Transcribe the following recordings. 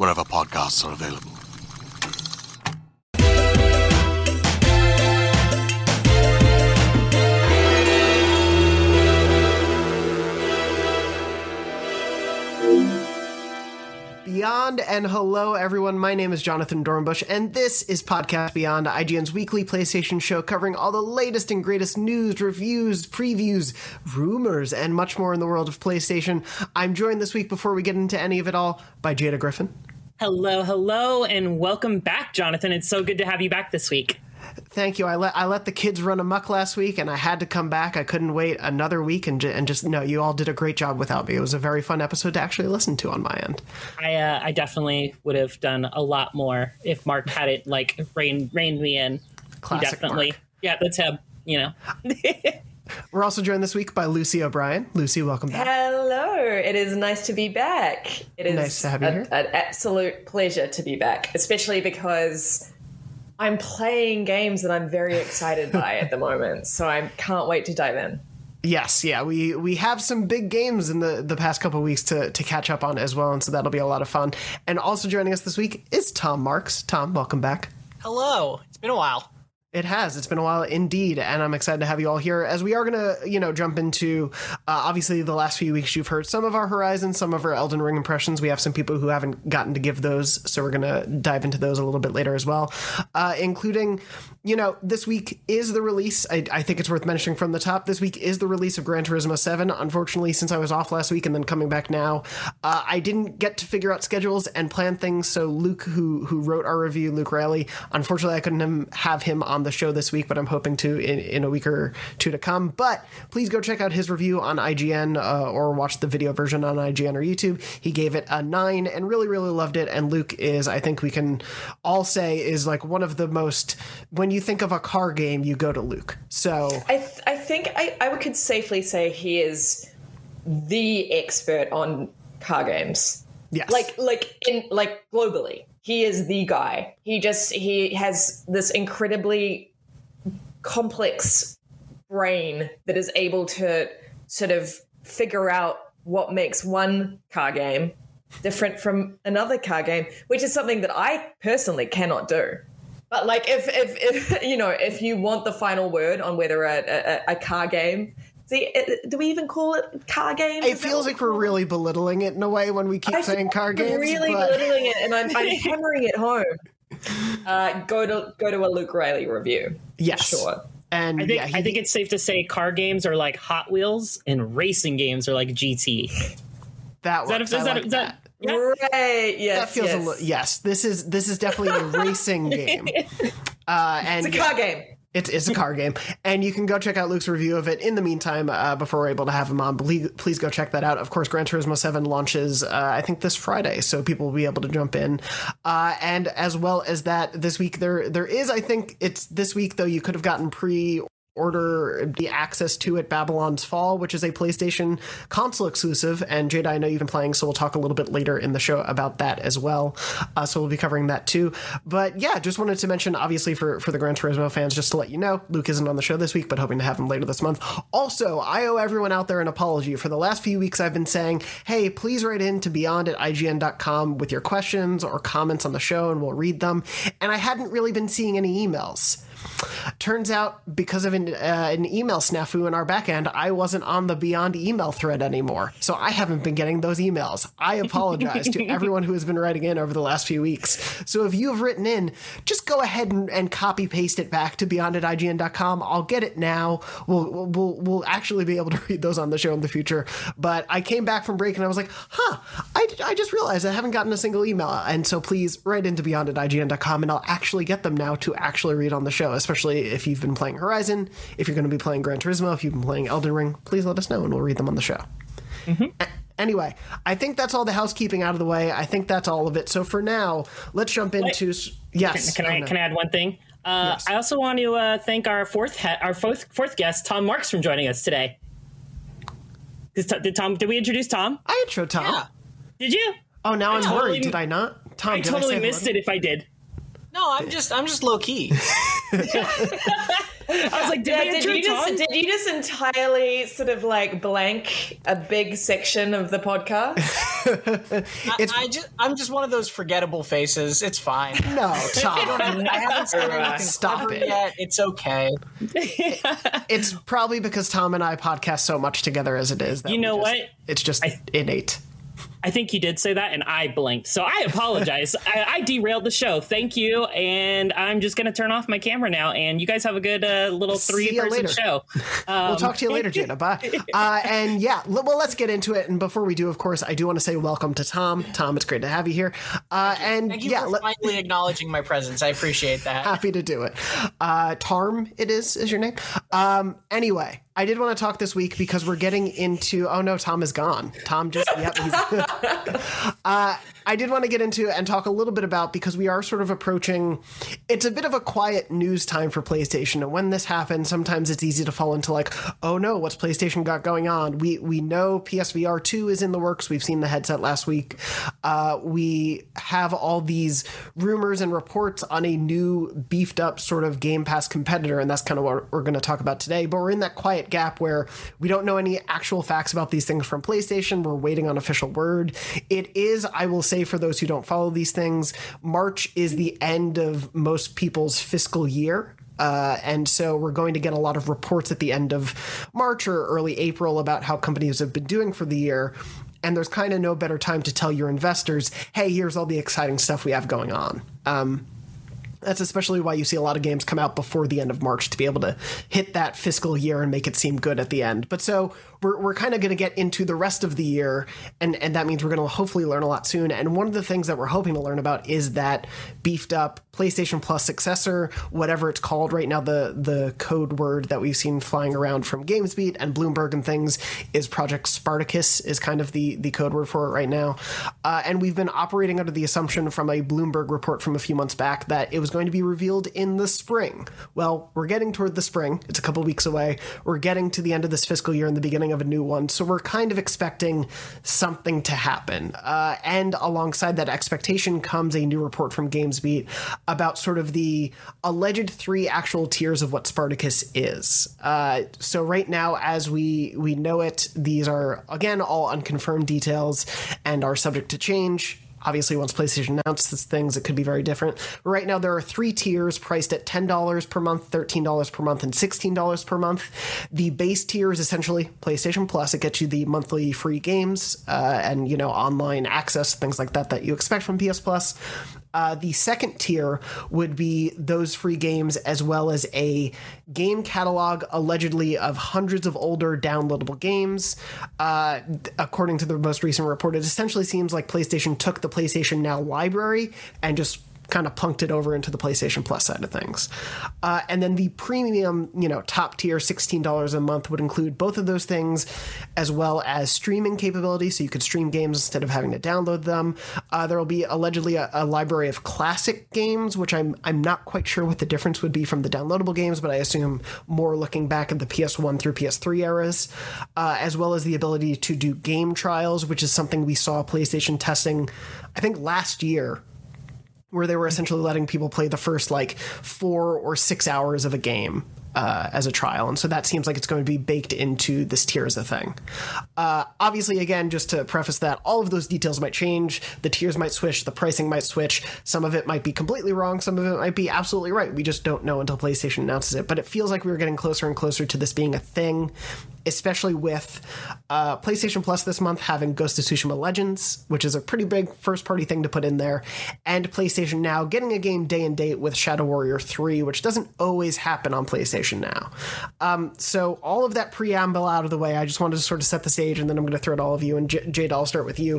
wherever podcasts are available. Beyond and hello everyone. My name is Jonathon Dornbush, and this is Podcast Beyond, IGN's weekly PlayStation show covering all the latest and greatest news, reviews, previews, rumors, and much more in the world of PlayStation. I'm joined this week before we get into any of it all by Jada Griffin. Hello, hello, and welcome back, Jonathon. It's so good to have you back this week. Thank you. I let I let the kids run amok last week, and I had to come back. I couldn't wait another week, and ju- and just no, you all did a great job without me. It was a very fun episode to actually listen to on my end. I uh, I definitely would have done a lot more if Mark had it like reined reined me in. He Classic definitely, Mark. yeah, that's him. You know, We're also joined this week by Lucy O'Brien. Lucy, welcome back. Hello, it is nice to be back. It is Nice to have you a- here. an absolute pleasure to be back, especially because I'm playing games that I'm very excited by at the moment. So I can't wait to dive in. Yes, yeah, we we have some big games in the the past couple of weeks to to catch up on as well, and so that'll be a lot of fun. And also joining us this week is Tom Marks. Tom, welcome back. Hello. It's been a while. It has. It's been a while indeed, and I'm excited to have you all here as we are going to, you know, jump into. Uh, obviously, the last few weeks you've heard some of our Horizon, some of our Elden Ring impressions. We have some people who haven't gotten to give those, so we're going to dive into those a little bit later as well, uh, including, you know, this week is the release. I, I think it's worth mentioning from the top. This week is the release of Gran Turismo 7. Unfortunately, since I was off last week and then coming back now, uh, I didn't get to figure out schedules and plan things. So Luke, who who wrote our review, Luke Riley, unfortunately I couldn't have him on the show this week, but I'm hoping to in, in a week or two to come. But please go check out his review on IGN uh, or watch the video version on IGN or YouTube. He gave it a nine and really really loved it. And Luke is, I think we can all say, is like one of the most. When you think of a car game, you go to Luke. So I, th- I think I, I could safely say he is the expert on car games. yes, like like in like globally he is the guy. He just he has this incredibly complex brain that is able to sort of figure out what makes one car game different from another car game which is something that i personally cannot do. But like if if, if you know if you want the final word on whether a, a, a car game see do we even call it car games? it feels like we're really belittling it in a way when we keep I saying feel car like games. I'm really but- belittling it, and I'm, I'm hammering it home. Uh, go to go to a Luke Riley review. Yes. Sure. And I think yeah, he, I think it's safe to say car games are like Hot Wheels and racing games are like GT. Is that that, works. is that, like is that, yeah? Right. Yes. that feels yes. a little yes this is this is definitely a racing game uh and It's a car game. It's, it's a car game. And you can go check out luke's review of it in the meantime uh, before we're able to have him on. Please, please go check that out. Of course gran turismo 7 launches uh, i think this friday so people will be able to jump in. Uh, and as well as that this week there there is i think it's this week though you could have gotten pre order the access to it babylon's fall which is a playstation console exclusive. And jada i know you've been playing so we'll talk a little bit later in the show about that as well. Uh, so we'll be covering that too. But yeah just wanted to mention obviously for for the gran turismo fans just to let you know luke isn't on the show this week but hoping to have him later this month. Also i owe everyone out there an apology for the last few weeks i've been saying hey please write in to beyond at ign.com with your questions or comments on the show and we'll read them. And i hadn't really been seeing any emails Turns out, because of an, uh, an email snafu in our backend, I wasn't on the Beyond email thread anymore. So I haven't been getting those emails. I apologize to everyone who has been writing in over the last few weeks. So if you have written in, just go ahead and, and copy paste it back to beyond at IGN.com. I'll get it now. We'll, we'll, we'll actually be able to read those on the show in the future. But I came back from break and I was like, huh, I, I just realized I haven't gotten a single email. And so please write into beyond at IGN.com and I'll actually get them now to actually read on the show, especially if you've been playing Horizon, if you're going to be playing Gran Turismo, if you've been playing Elden Ring, please let us know and we'll read them on the show. A- Anyway, I think that's all the housekeeping out of the way. I think that's all of it. So for now, let's jump into s yes. Can oh, I no. can I add one thing? Uh, Yes. I also want to uh, thank our fourth ha- our fourth fourth guest, Tom Marks, from joining us today. Did, Tom- did Tom? Did we introduce Tom? I intro Tom. Yeah. Did you? Oh, now I'm totally- worried. Did I not? Tom, I did totally I say missed hello? it if I did. No, I'm just I'm just low key. I was like, did Yeah, did you just Tom? did you just entirely sort of like blank a big section of the podcast? It's- I just I'm just one of those forgettable faces. It's fine. No, Tom. I haven't said anything Stop it. yet. It's okay. it's probably because Tom and I podcast so much together as it is. That You know just- what? It's just innate. I think you did say that, and I blinked. So I apologize. I, I derailed the show. Thank you, and I'm just gonna turn off my camera now. And you guys have a good uh, little three ya person show. Um, We'll talk to you later, Jada. Bye. Uh, and yeah, l- well, let's get into it. And before we do, of course, I do want to say welcome to Tom. Tom, it's great to have you here. Uh, and Thank you yeah, for let- finally acknowledging my presence. I appreciate that. happy to do it. Uh, Tarm, it is, is your name. Um, anyway, I did want to talk this week because we're getting into. Oh no, Tom is gone. Tom just. Yep. Uh, I did want to get into and talk a little bit about because we are sort of approaching. It's a bit of a quiet news time for PlayStation, and when this happens, sometimes it's easy to fall into like, oh no, what's PlayStation got going on? We we know PSVR two is in the works. We've seen the headset last week. Uh, we have all these rumors and reports on a new beefed up sort of Game Pass competitor, and that's kind of what we're going to talk about today. But we're in that quiet gap where we don't know any actual facts about these things from PlayStation. We're waiting on official word. It is, I will say, for those who don't follow these things, March is the end of most people's fiscal year. Uh, and so we're going to get a lot of reports at the end of March or early April about how companies have been doing for the year. And there's kind of no better time to tell your investors, hey, here's all the exciting stuff we have going on. Um, that's especially why you see a lot of games come out before the end of March to be able to hit that fiscal year and make it seem good at the end. But so we're, we're kind of going to get into the rest of the year, and, and that means we're going to hopefully learn a lot soon. And one of the things that we're hoping to learn about is that beefed up PlayStation Plus successor, whatever it's called right now, the, the code word that we've seen flying around from GamesBeat and Bloomberg and things is Project Spartacus, is kind of the, the code word for it right now. Uh, and we've been operating under the assumption from a Bloomberg report from a few months back that it was going to be revealed in the spring. Well, we're getting toward the spring. It's a couple weeks away. We're getting to the end of this fiscal year and the beginning of a new one. So we're kind of expecting something to happen. Uh, and alongside that expectation comes a new report from GamesBeat about sort of the alleged three actual tiers of what Spartacus is. Uh, so right now, as we we know it, these are again all unconfirmed details and are subject to change obviously once PlayStation announces things, it could be very different. Right now, there are three tiers priced at $10 per month, $13 per month, and $16 per month. The base tier is essentially PlayStation Plus. It gets you the monthly free games uh, and, you know, online access, things like that that you expect from PS Plus. Uh, the second tier would be those free games as well as a game catalog allegedly of hundreds of older downloadable games. Uh, according to the most recent report, it essentially seems like PlayStation took the PlayStation Now library and just kind of punked it over into the PlayStation Plus side of things. Uh, and then the premium, you know, top tier $16 a month would include both of those things, as well as streaming capability. So you could stream games instead of having to download them. Uh, there will be allegedly a, a library of classic games, which I'm, I'm not quite sure what the difference would be from the downloadable games, but I assume more looking back at the PS1 through PS3 eras, uh, as well as the ability to do game trials, which is something we saw PlayStation testing, I think, last year where they were essentially letting people play the first like four or six hours of a game uh, as a trial, and so that seems like it's going to be baked into this tier as a thing. Uh, obviously, again, just to preface that, all of those details might change. The tiers might switch, the pricing might switch. Some of it might be completely wrong, some of it might be absolutely right. We just don't know until PlayStation announces it. But it feels like we were getting closer and closer to this being a thing, especially with uh, PlayStation Plus this month having Ghost of Tsushima Legends, which is a pretty big first party thing to put in there, and PlayStation Now getting a game day and date with Shadow Warrior 3, which doesn't always happen on PlayStation Now. Um, so, all of that preamble out of the way, I just wanted to sort of set the stage, and then I'm going to throw it all of you. And J- Jade, I'll start with you.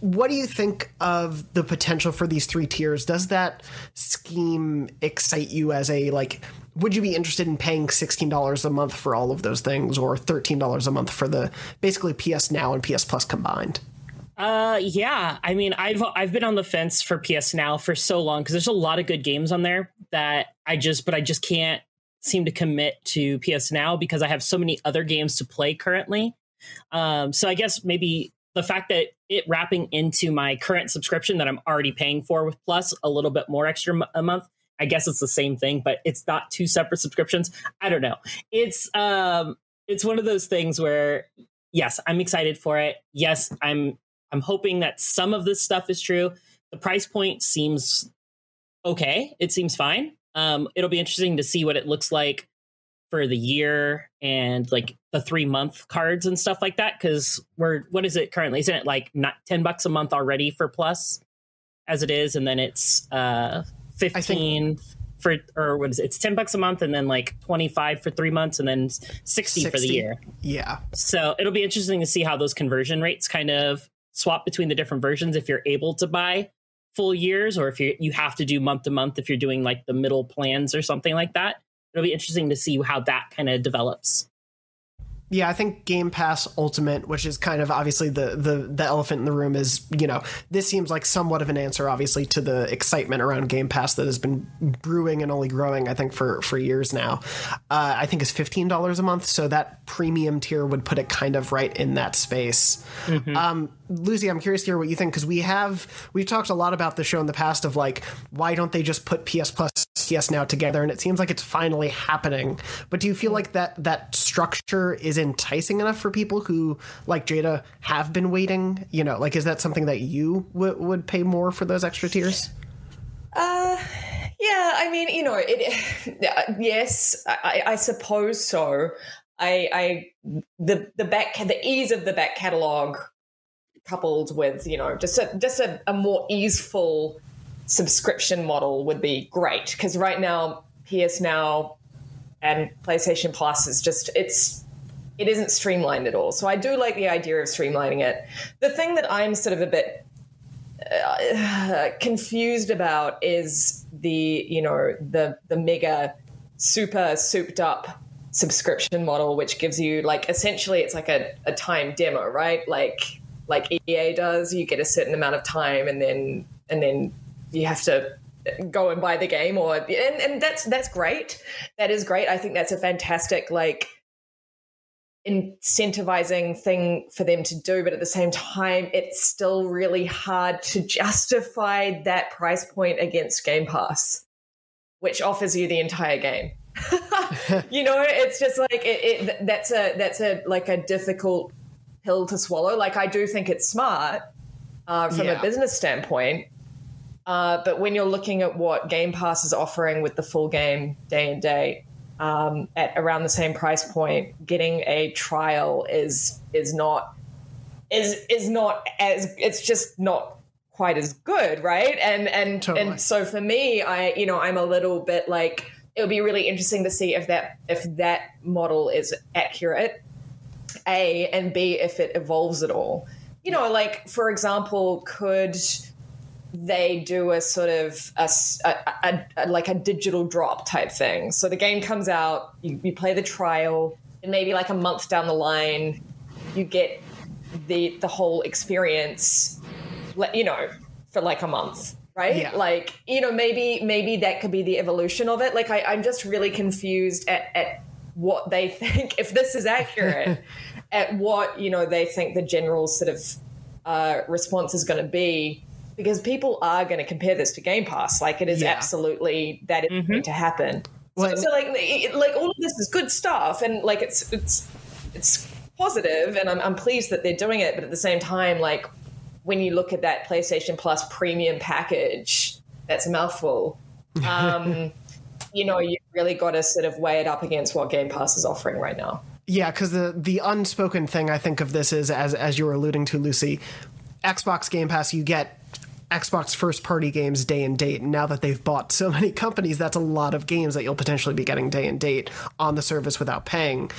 What do you think of the potential for these three tiers? Does that scheme excite you as a like? Would you be interested in paying sixteen dollars a month for all of those things, or thirteen dollars a month for the basically PS Now and PS Plus combined? Uh, yeah. I mean, I've I've been on the fence for PS Now for so long because there's a lot of good games on there that I just, but I just can't seem to commit to PS Now because I have so many other games to play currently. Um, so I guess maybe the fact that it wrapping into my current subscription that I'm already paying for with Plus a little bit more extra a month. I guess it's the same thing, but it's not two separate subscriptions. I don't know. It's um, it's one of those things where yes, I'm excited for it. Yes, I'm I'm hoping that some of this stuff is true. The price point seems okay. It seems fine. Um, it'll be interesting to see what it looks like for the year and like the three month cards and stuff like that. Because we're what is it currently? Isn't it like not ten bucks a month already for Plus as it is, and then it's uh fifteen for or what is it? It's ten bucks a month, and then like twenty five for three months, and then sixty, for the year. Yeah. So it'll be interesting to see how those conversion rates kind of swap between the different versions if you're able to buy full years or if you you have to do month to month if you're doing like the middle plans or something like that. It'll be interesting to see how that kind of develops. Yeah, I think Game Pass Ultimate, which is kind of obviously the, the the elephant in the room, is you know this seems like somewhat of an answer, obviously, to the excitement around Game Pass that has been brewing and only growing, I think, for for years now. Uh, I think is fifteen dollars a month, so that premium tier would put it kind of right in that space. Um, Lucy, I'm curious to hear what you think because we have we've talked a lot about the show in the past of like why don't they just put PS Plus PS Now together, and it seems like it's finally happening. But do you feel like that that structure is enticing enough for people who like Jada have been waiting? You know, like is that something that you w- would pay more for those extra tiers? Uh, yeah, I mean, you know, it. Yes, I, I suppose so. I, I, the the back, the ease of the back catalog, coupled with you know just a just a, a more easeful subscription model would be great because right now PS Now and PlayStation Plus is just it's it isn't streamlined at all. So I do like the idea of streamlining it. The thing that I'm sort of a bit uh, confused about is the you know the the mega super souped up subscription model which gives you like essentially it's like a, a time demo right like like ea does you get a certain amount of time and then and then you have to go and buy the game or and, and that's that's great. That is great. I think that's a fantastic like incentivizing thing for them to do but at the same time it's still really hard to justify that price point against game pass which offers you the entire game. You know it's just like it, it that's a that's a like a difficult pill to swallow. Like i do think it's smart uh, from Yeah. a business standpoint uh, but when you're looking at what Game Pass is offering with the full game day and day um, at around the same price point, getting a trial is is not is is not as it's just not quite as good, right? And and Totally. and so for me, I you know I'm a little bit like it would be really interesting to see if that if that model is accurate, a and b if it evolves at all. You know, like for example, could they do a sort of a like a digital drop type thing. So the game comes out, you, you play the trial, and maybe like a month down the line, you get the the whole experience, you know, for like a month, right? Yeah. Like you know, maybe maybe that could be the evolution of it. Like I, I'm just really confused at, at what they think if this is accurate, at what you know they think the general sort of uh, response is going to be because people are going to compare this to Game Pass. Like it is Yeah. absolutely that is going to happen. Well, so like it- like all of this is good stuff and like it's it's it's positive and I'm, I'm pleased that they're doing it but at the same time like when you look at that playstation plus premium package that's a mouthful um you know you really got to sort of weigh it up against what game pass is offering right now Yeah, because the the unspoken thing I think of this is as as you were alluding to, Lucy, Xbox Game Pass, you get Xbox first party games day and date. Now that they've bought so many companies, that's a lot of games that you'll potentially be getting day and date on the service without paying.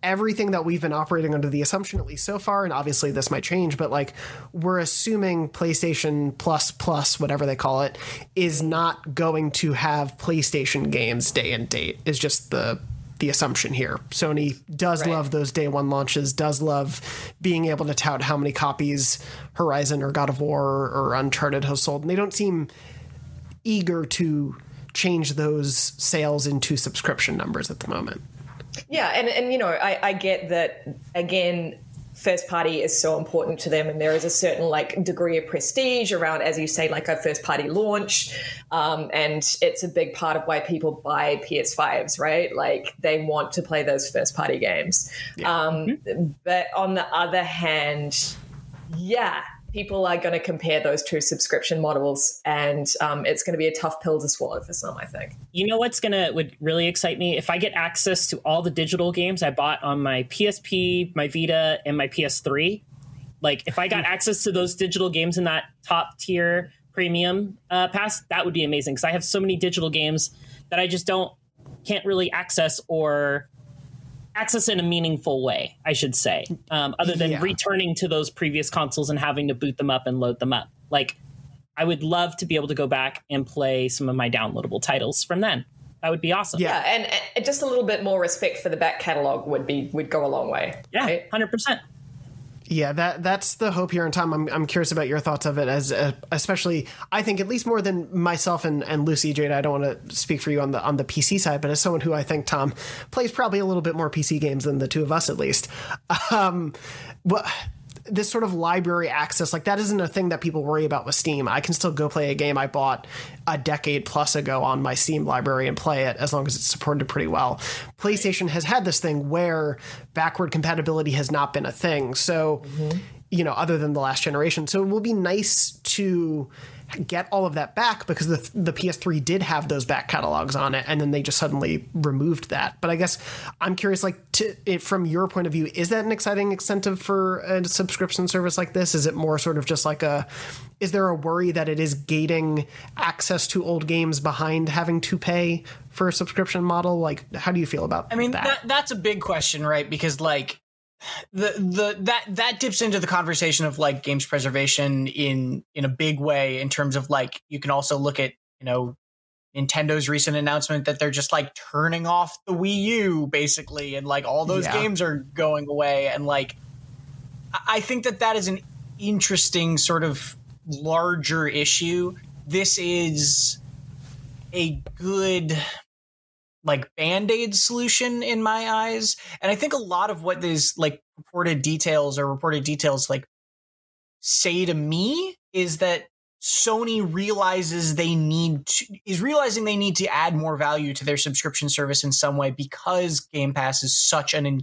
Everything that we've been operating under the assumption, at least so far, and obviously this might change, but like we're assuming PlayStation Plus Plus, whatever they call it, is not going to have PlayStation games day and date. Is just the the assumption here. Sony does Right. love those day one launches, does love being able to tout how many copies Horizon or God of War or Uncharted has sold. And they don't seem eager to change those sales into subscription numbers at the moment. Yeah, and and you know, I, I get that again. First party is so important to them, and there is a certain like degree of prestige around, as you say, like a first party launch, um, and it's a big part of why people buy PS5s, right? Like they want to play those first party games. Um, But on the other hand, yeah, people are going to compare those two subscription models, and um, it's going to be a tough pill to swallow for some, I think. You know what's gonna would really excite me if I get access to all the digital games I bought on my PSP, my Vita, and my PS3. Like if I got access to those digital games in that top tier premium uh, pass, that would be amazing because I have so many digital games that I just don't can't really access or access in a meaningful way. I should say, um, other than Yeah. returning to those previous consoles and having to boot them up and load them up. Like I would love to be able to go back and play some of my downloadable titles from then. That would be awesome. Yeah. Yeah, and, and just a little bit more respect for the back catalog would be would go a long way. Yeah, right? hundred percent. Yeah, that that's the hope here in Tom. I'm, I'm curious about your thoughts of it, as uh, especially I think at least more than myself and, and Lucy Jada. I don't want to speak for you on the on the PC side, but as someone who I think Tom plays probably a little bit more PC games than the two of us at least. Um, what this sort of library access like that isn't a thing that people worry about with Steam. I can still go play a game I bought a decade plus ago on my Steam library and play it as long as it's supported pretty well. PlayStation has had this thing where backward compatibility has not been a thing. So, you know, other than the last generation. So it will be nice to get all of that back because the the PS3 did have those back catalogs on it and then they just suddenly removed that. But I guess I'm curious like to it, from your point of view is that an exciting incentive for a subscription service like this? Is it more sort of just like a is there a worry that it is gating access to old games behind having to pay for a subscription model? Like how do you feel about I mean, that? that, that's a big question, right? Because like the the that that dips into the conversation of like games preservation in in a big way in terms of like you can also look at you know Nintendo's recent announcement that they're just like turning off the Wii U basically and like all those Yeah. games are going away and like I- I think that that is an interesting sort of larger issue. This is a good like band-aid solution in my eyes. And i think a lot of what these like reported details or reported details like say to me is that sony realizes they need to is realizing they need to add more value to their subscription service in some way because game pass is such an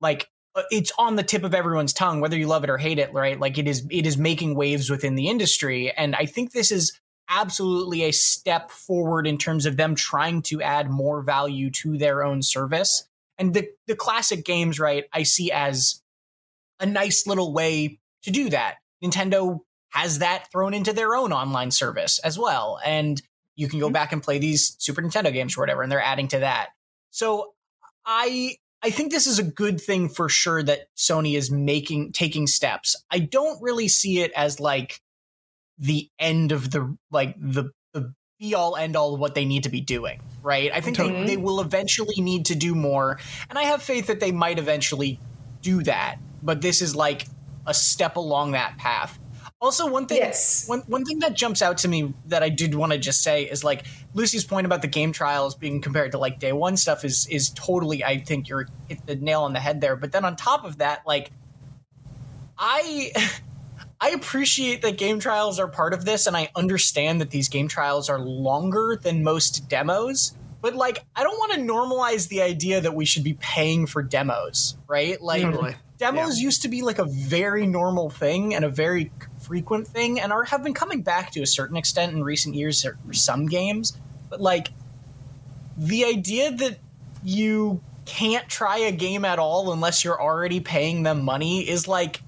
like uh, it's on the tip of everyone's tongue whether you love it or hate it right? Like it is it is making waves within the industry. And i think this is absolutely a step forward in terms of them trying to add more value to their own service. And the, the classic games, right, I see as a nice little way to do that. Nintendo has that thrown into their own online service as well. And you can go mm-hmm. back and play these Super Nintendo games or whatever, and they're adding to that. So I I think this is a good thing for sure that Sony is making taking steps. I don't really see it as like the end of the like the the be all end all of what they need to be doing, right? I think they, they will eventually need to do more, and I have faith that they might eventually do that. But this is like a step along that path. Also, one thing, Yes. one one thing that jumps out to me that I did want to just say is like Lucy's point about the game trials being compared to like day one stuff is is totally. I think you're hit the nail on the head there. But then on top of that, like I. I appreciate that game trials are part of this, and I understand that these game trials are longer than most demos. but like I don't want to normalize the idea that we should be paying for demos, right? Like Totally. demos used to be like a very normal thing and a very frequent thing and are have been coming back to a certain extent in recent years for some games. But like the idea that you can't try a game at all unless you're already paying them money is like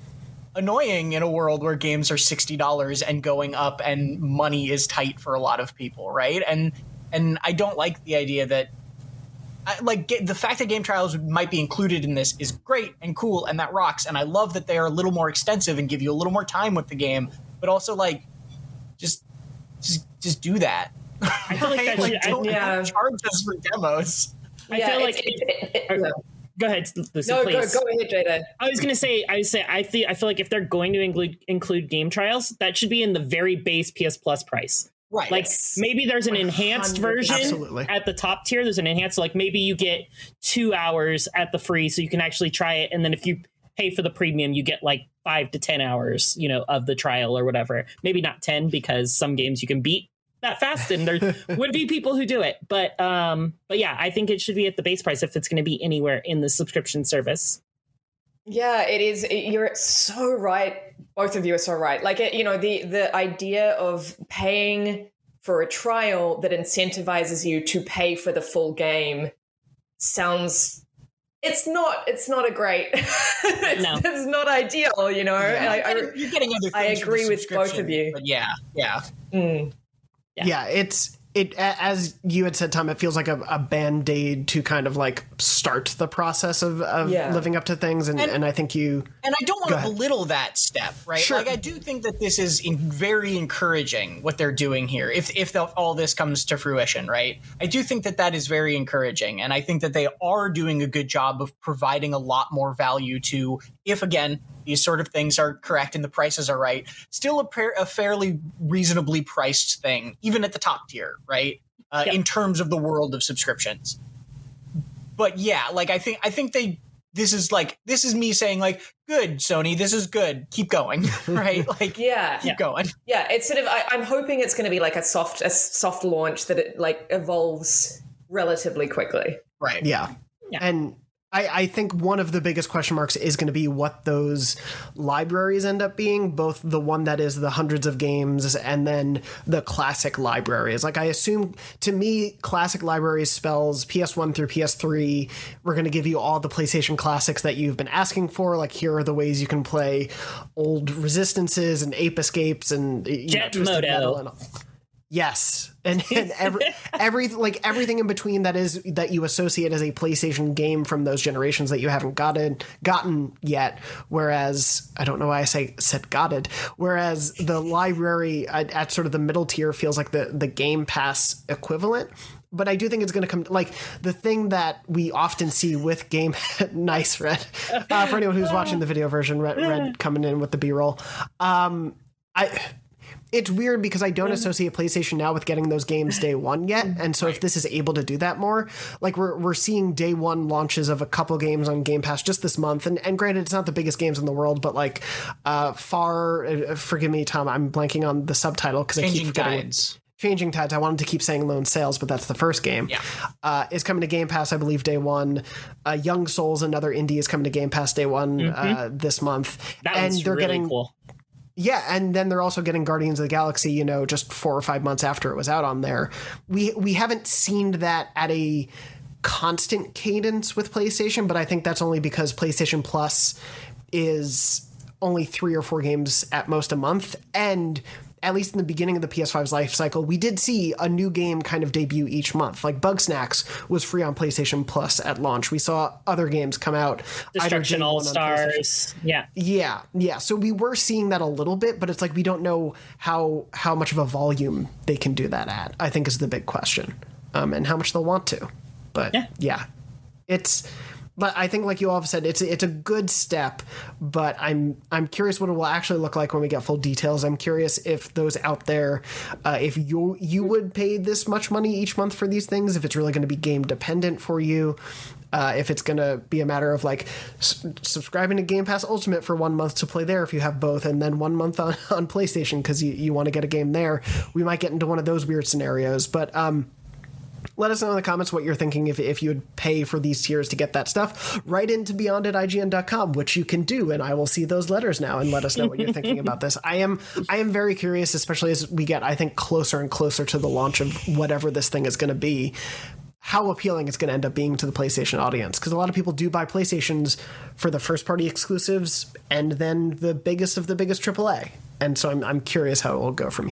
annoying in a world where games are $60 and going up and money is tight for a lot of people right and and i don't like the idea that I, like ga- the fact that game trials might be included in this is great and cool and that rocks and i love that they are a little more extensive and give you a little more time with the game but also like just just just do that I feel like that like, should, I, don't yeah. charge us for demos I feel like it's- it- it- it- or- yeah. Go ahead, Lucy, no, go, please. go ahead, Jada. I was gonna say, I say, I feel, I feel like if they're going to include include game trials, that should be in the very base PS Plus price. right Like maybe there's an enhanced 100. version Absolutely. at the top tier. There's an enhanced, like maybe you get two hours at the free, so you can actually try it, and then if you pay for the premium, you get like five to ten hours, you know, of the trial or whatever. Maybe not ten because some games you can beat that fast, and there would be people who do it. But um, but yeah, I think it should be at the base price if it's going to be anywhere in the subscription service. Yeah, it is. you're so right. Both of you are so right. Like you know, the the idea of paying for a trial that incentivizes you to pay for the full game sounds. It's not. It's not a great. it's, No. it's not ideal. You know. And I, I, you're getting other I things for agree with both of you. but yeah yeah mm. Yeah. yeah it's it as you had said tom it feels like a, a band-aid to kind of like start the process of, of Yeah. living up to things and, and, And- i think you And I don't want to belittle that step, right? Sure. Like I do think that this is in very encouraging what they're doing here. If if the, all this comes to fruition, right? I do think that that is very encouraging, and I think that they are doing a good job of providing a lot more value to. If again these sort of things are correct and the prices are right, still a, par- a fairly reasonably priced thing, even at the top tier, right? Uh, Yep. In terms of the world of subscriptions but yeah, like I think I think they this is like this is me saying like good Sony, this is good, keep going, right? Like Yeah. keep going. Yeah, it's sort of. I, I'm hoping it's going to be like a soft, a soft launch that it like evolves relatively quickly. Right. yeah, Yeah. and I, I think one of the biggest question marks is going to be what those libraries end up being, both the one that is the hundreds of games and then the classic libraries. Like, I assume to me, classic libraries spells PS1 through PS3. We're going to give you all the PlayStation classics that you've been asking for. Like, here are the ways you can play old Resistances and Ape Escapes and you know, Jet Moto. Metal and all. Yes, and, and every every like everything in between that is that you associate as a PlayStation game from those generations that you haven't gotten gotten yet. Whereas I don't know why I say said gotten. Whereas the library at, at sort of the middle tier feels like the the Game Pass equivalent. But I do think it's going to come like the thing that we often see with game. nice, Red. Uh, for anyone who's watching the video version, Red, Red coming in with the B roll. Um, I it's weird because I don't associate PlayStation now with getting those games day one yet, and so if this is able to do that more, like we're we're seeing day one launches of a couple games on Game Pass just this month, and and granted it's not the biggest games in the world, but like uh, far, uh, forgive me, Tom, I'm blanking on the subtitle because I keep Changing forgetting. tides. Changing Tides. I wanted to keep saying Lone Sails, but that's the first game. Yeah. Uh, is coming to Game Pass, I believe, day one. Uh, Young Souls, another indie, is coming to Game Pass day one uh, this month. That and they're really getting cool. Yeah, and then they're also getting Guardians of the Galaxy, you know, just four or five months after it was out on there. We we haven't seen that at a constant cadence with PlayStation, but I think that's only because PlayStation Plus is only three or four games at most a month. And at least in the beginning of the PS5's life cycle, we did see a new game kind of debut each month. Like Bugsnax was free on PlayStation Plus at launch. We saw other games come out. Destruction All one on PlayStation Stars. Yeah. yeah, yeah. So we were seeing that a little bit, but it's like we don't know how how much of a volume they can do that at. I think is the big question, um, and how much they'll want to. But Yeah. yeah, it's. But I think, like you all have said, it's it's a good step. But I'm I'm curious what it will actually look like when we get full details. I'm curious if those out there, uh, if you you would pay this much money each month for these things, if it's really going to be game dependent for you, uh, if it's going to be a matter of like s- subscribing to Game Pass Ultimate for one month to play there if you have both, and then one month on, on PlayStation because you, you want to get a game there. We might get into one of those weird scenarios. But um, let us know in the comments what you're thinking if, if you would pay for these tiers to get that stuff. Write into beyond at IGN.com, which you can do, and I will see those letters now and let us know what you're thinking about this. I am I am very curious, especially as we get, I think, closer and closer to the launch of whatever this thing is going to be. How appealing it's going to end up being to the PlayStation audience because a lot of people do buy PlayStations for the first party exclusives and then the biggest of the biggest AAA. And so I'm, I'm curious how it will go from.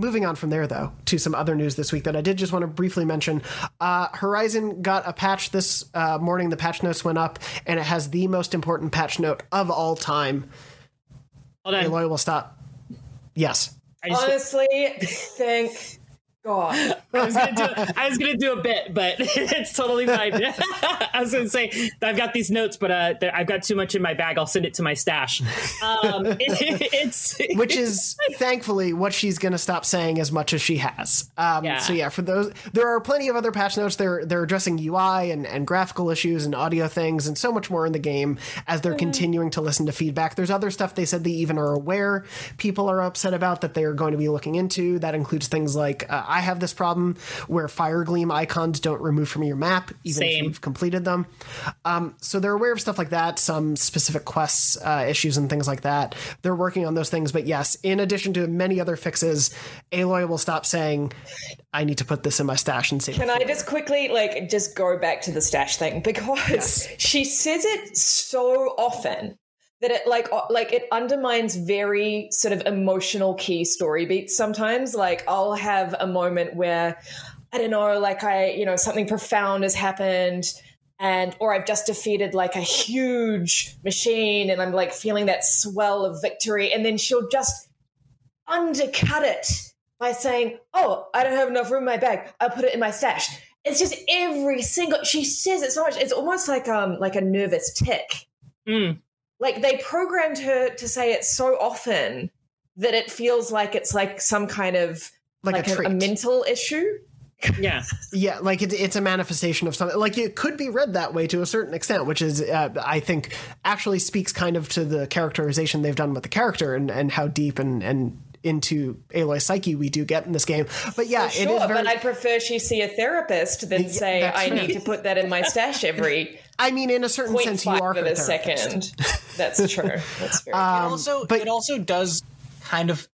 Moving on from there, though, to some other news this week that I did just want to briefly mention. Uh, Horizon got a patch this uh, morning. The patch notes went up, and it has the most important patch note of all time. Hold on. Aloy will stop. Yes. I just- Honestly, thank God. I was gonna do I was gonna do a bit, but it's totally fine. I was gonna say I've got these notes, but uh, I've got too much in my bag. I'll send it to my stash. Um, it- it's Which is thankfully what she's going to stop saying as much as she has. Um, Yeah. So yeah, for those, there are plenty of other patch notes. They're they're addressing UI and, and graphical issues and audio things and so much more in the game as they're continuing to listen to feedback. There's other stuff they said they even are aware people are upset about that they're going to be looking into. That includes things like uh, I have this problem where Fire Gleam icons don't remove from your map even if you've completed them. Um, so they're aware of stuff like that, some specific quests uh, issues and things like that. They're working on those things, but yes, in addition to many other fixes, Aloy will stop saying, "I need to put this in my stash and save." Can it I for just quickly like just go back to the stash thing because she says it so often that it like uh, like it undermines very sort of emotional key story beats sometimes like I'll have a moment where I don't know like I you know something profound has happened and or I've just defeated like a huge machine and I'm like feeling that swell of victory and then she'll just undercut it by saying, "Oh, I don't have enough room in my bag. I'll put it in my stash." It's just every single. She says it so much. It's almost like um like a nervous tick. Like they programmed her to say it so often that it feels like it's like some kind of Like a like, a, a trait. mental issue. Yeah. Yeah, like it, it's a manifestation of something. Like it could be read that way to a certain extent, which is, uh, I think, actually speaks kind of to the characterization they've done with the character and, and how deep and, and into Aloy's psyche we do get in this game. But yeah, sure, it is very. but I'd prefer she see a therapist than say I fair. need to put that in my stash every. I mean, in a certain sense, you five are of a therapist. second. That's true. That's very it also it also does kind of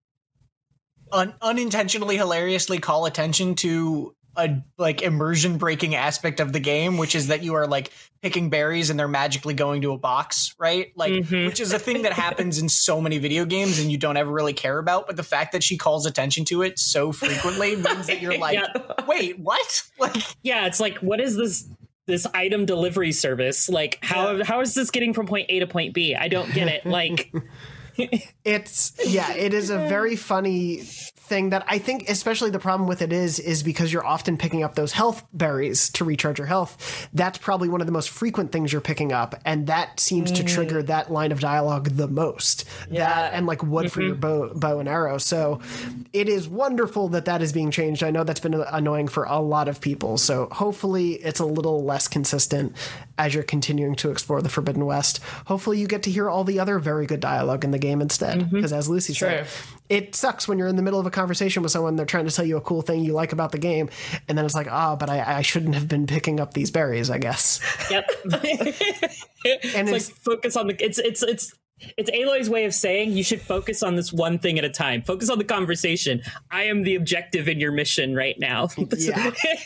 un- unintentionally hilariously call attention to a like immersion breaking aspect of the game which is that you are like picking berries and they're magically going to a box right? Like Mhm. which is a thing that happens in so many video games and you don't ever really care about but the fact that she calls attention to it so frequently means that you're like wait what? Like yeah it's like what is this this item delivery service? Like how how is this getting from point a to point b? I don't get it. Like it's yeah it is a very funny thing that i think especially the problem with it is is because you're often picking up those health berries to recharge your health that's probably one of the most frequent things you're picking up and that seems to Mm. trigger that line of dialogue the most. That and like wood for mm-hmm. your bow, bow and arrow. So it is wonderful that that is being changed. I know that's been uh, annoying for a lot of people. So hopefully it's a little less consistent as you're continuing to explore the forbidden west. Hopefully you get to hear all the other very good dialogue in the game instead mm-hmm. because as lucy said it sucks when you're in the middle of a conversation with someone they're trying to tell you a cool thing you like about the game and then it's like ah but I, I shouldn't have been picking up these berries i guess Yep. and it's, like focus on the it's it's it's it's Aloy's way of saying you should focus on this one thing at a time. Focus on the conversation. I am the objective in your mission right now.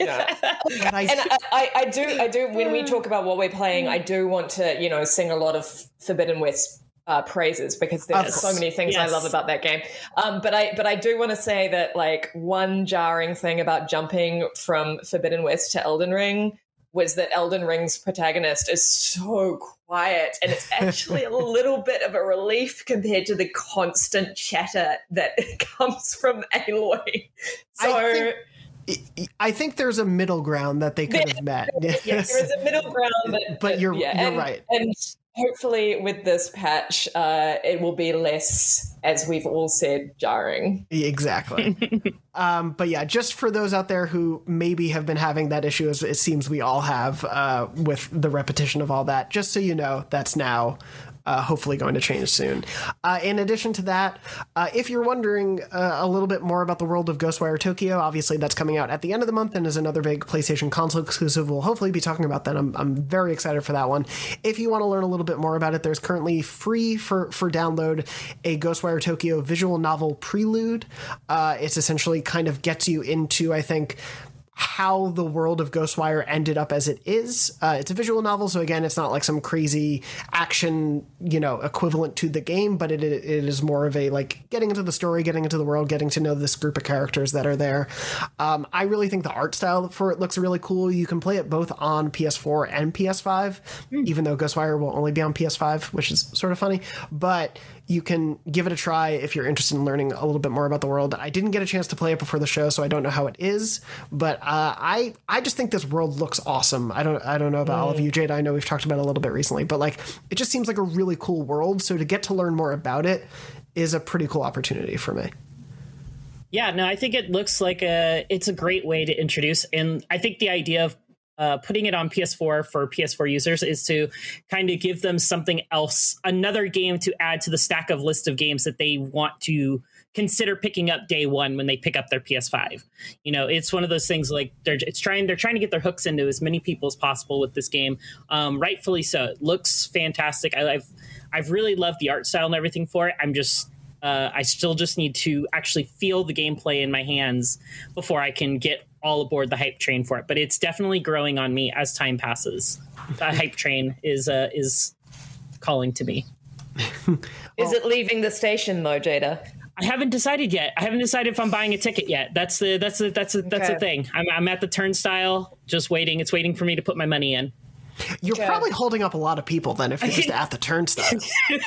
Yeah. and I, I, I do, I do. When we talk about what we're playing, I do want to, you know, sing a lot of Forbidden West uh, praises because there's so many things I love about that game. Um, but I, but I do want to say that like one jarring thing about jumping from Forbidden West to Elden Ring was that Elden Ring's protagonist is so quiet, and it's actually a little bit of a relief compared to the constant chatter that comes from Aloy. So. I I think there's a middle ground that they could have met. yes, there is a middle ground, but, But you're- yeah, you're and, right. And hopefully, with this patch, uh, it will be less, as we've all said, jarring. Exactly. um, but yeah, just for those out there who maybe have been having that issue, as it seems we all have uh, with the repetition of all that, just so you know, that's now. Uh, hopefully going to change soon. Uh, in addition to that, uh, if you're wondering uh, a little bit more about the world of Ghostwire Tokyo, obviously that's coming out at the end of the month and is another big PlayStation console exclusive. We'll hopefully be talking about that. I'm, I'm very excited for that one. If you want to learn a little bit more about it, there's currently free for, for download a Ghostwire Tokyo visual novel prelude. Uh, it's essentially kind of gets you into, I think, how the world of Ghostwire ended up as it is. Uh, it's a visual novel, so again, it's not like some crazy action, you know, equivalent to the game, but it, it is more of a like getting into the story, getting into the world, getting to know this group of characters that are there. Um, I really think the art style for it looks really cool. You can play it both on PS4 and PS5, even though Ghostwire will only be on PS5, which is sort of funny, but you can give it a try if you're interested in learning a little bit more about the world. I didn't get a chance to play it before the show, so I don't know how it is, but uh, I I just think this world looks awesome. I don't I don't know about all of you, Jade. I know we've talked about it a little bit recently, but like it just seems like a really cool world. So to get to learn more about it is a pretty cool opportunity for me. Yeah, no, I think it looks like a it's a great way to introduce, and I think the idea of uh, putting it on PS4 for PS4 users is to kind of give them something else, another game to add to the stack of list of games that they want to consider picking up day one when they pick up their PS5. You know, it's one of those things like they're it's trying they're trying to get their hooks into as many people as possible with this game. Um, rightfully so. It looks fantastic. I, I've I've really loved the art style and everything for it. I'm just uh, I still just need to actually feel the gameplay in my hands before I can get all aboard the hype train for it. But it's definitely growing on me as time passes. The hype train is uh, is calling to me. Is it leaving the station though, Jada? I haven't decided yet. I haven't decided if I'm buying a ticket yet. That's the that's the that's the, that's the thing. I'm I'm at the turnstile, just waiting. It's waiting for me to put my money in. You're probably holding up a lot of people then if you're just at the turnstile.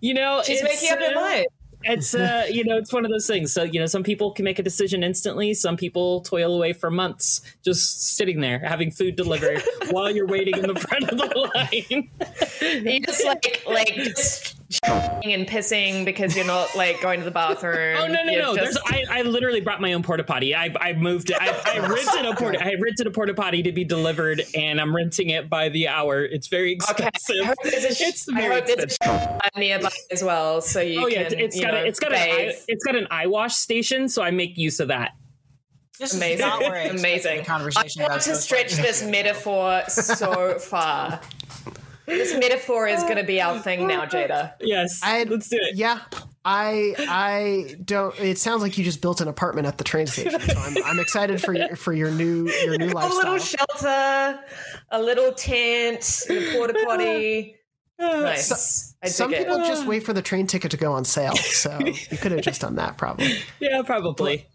You know, She's it's, making up her uh, mind. It's uh, you know, it's one of those things. So you know, some people can make a decision instantly. Some people toil away for months just sitting there having food delivered while you're waiting in the front of the line. you just like like just and pissing because you're not like going to the bathroom. Oh no no You're no! just- There's, I, I literally brought my own porta potty. I, I moved it. I, I rented a porta. I rented a porta potty to be delivered, and I'm renting it by the hour. It's very expensive. I hope there's a, sh- it's I very hope expensive. sh- nearby as well, so you oh yeah, can. it's you got know, a, it's got an eye, bathe. it's got an eye wash station, so I make use of that. This Amazing. is not where I expected Amazing. conversation I want to stretch this metaphor so far. This metaphor is going to be our thing now, Jada. Yes, I, let's do it. Yeah, I I don't. It sounds like you just built an apartment at the train station. So I'm, I'm excited for your for your new your new A little shelter, a little tent, a porta potty. Nice. I dig Some it. people just ah. wait for the train ticket to go on sale, so you could have just done that probably. Yeah, probably.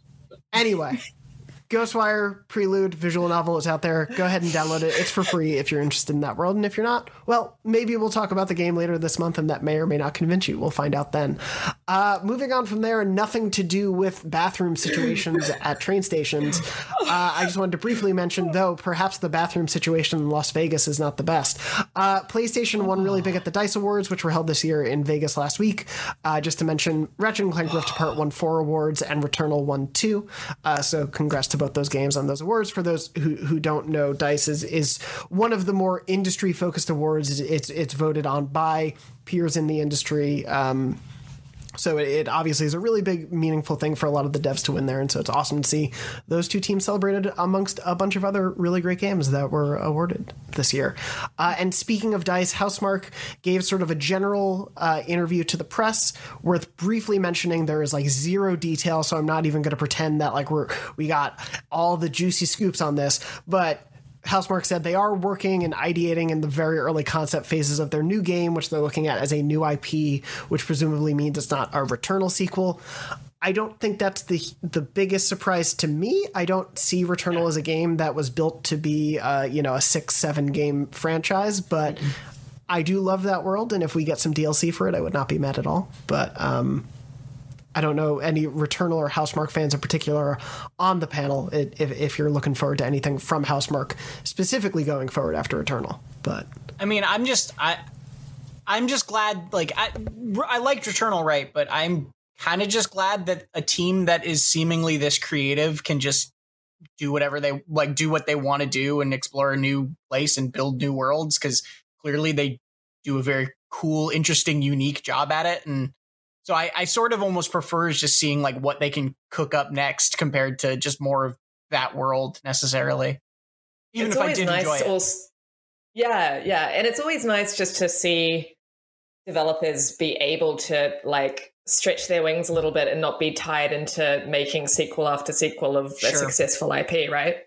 Anyway, Ghostwire Prelude visual novel is out there. Go ahead and download it. It's for free if you're interested in that world. And if you're not, well, maybe we'll talk about the game later this month and that may or may not convince you. We'll find out then. Uh, moving on from there, nothing to do with bathroom situations at train stations. Uh, I just wanted to briefly mention, though, perhaps the bathroom situation in Las Vegas is not the best. Uh, PlayStation won really big at the DICE Awards, which were held this year in Vegas last week. Uh, just to mention, Ratchet and Clank Rift Apart won four awards and Returnal won two. Uh, so congrats to both those games on those awards. For those who, who don't know, DICE is, is one of the more industry focused awards. It's it's voted on by peers in the industry. Um, so it, obviously is a really big, meaningful thing for a lot of the devs to win there, and so it's awesome to see those two teams celebrated amongst a bunch of other really great games that were awarded this year. Uh, and speaking of Dice, Housemarque gave sort of a general uh, interview to the press, worth briefly mentioning. There is like zero detail, so I'm not even going to pretend that like we're we got all the juicy scoops on this, but. Housemarque said they are working and ideating in the very early concept phases of their new game, which they're looking at as a new IP, which presumably means it's not a Returnal sequel. I don't think that's the the biggest surprise to me. I don't see Returnal as a game that was built to be, uh, you know, a six seven game franchise, but I do love that world, and if we get some DLC for it, I would not be mad at all. But um, I don't know any Returnal or Housemarque fans in particular on the panel. If, if you're looking forward to anything from Housemarque specifically going forward after Returnal, but I mean, I'm just I, I'm just glad. Like I, I liked Returnal, right? But I'm kind of just glad that a team that is seemingly this creative can just do whatever they like, do what they want to do, and explore a new place and build new worlds. Because clearly they do a very cool, interesting, unique job at it, and so I, I sort of almost prefer just seeing like what they can cook up next compared to just more of that world necessarily. Even it's if I always did nice enjoy it. also- yeah, yeah, and it's always nice just to see developers be able to like stretch their wings a little bit and not be tied into making sequel after sequel of a successful IP, right?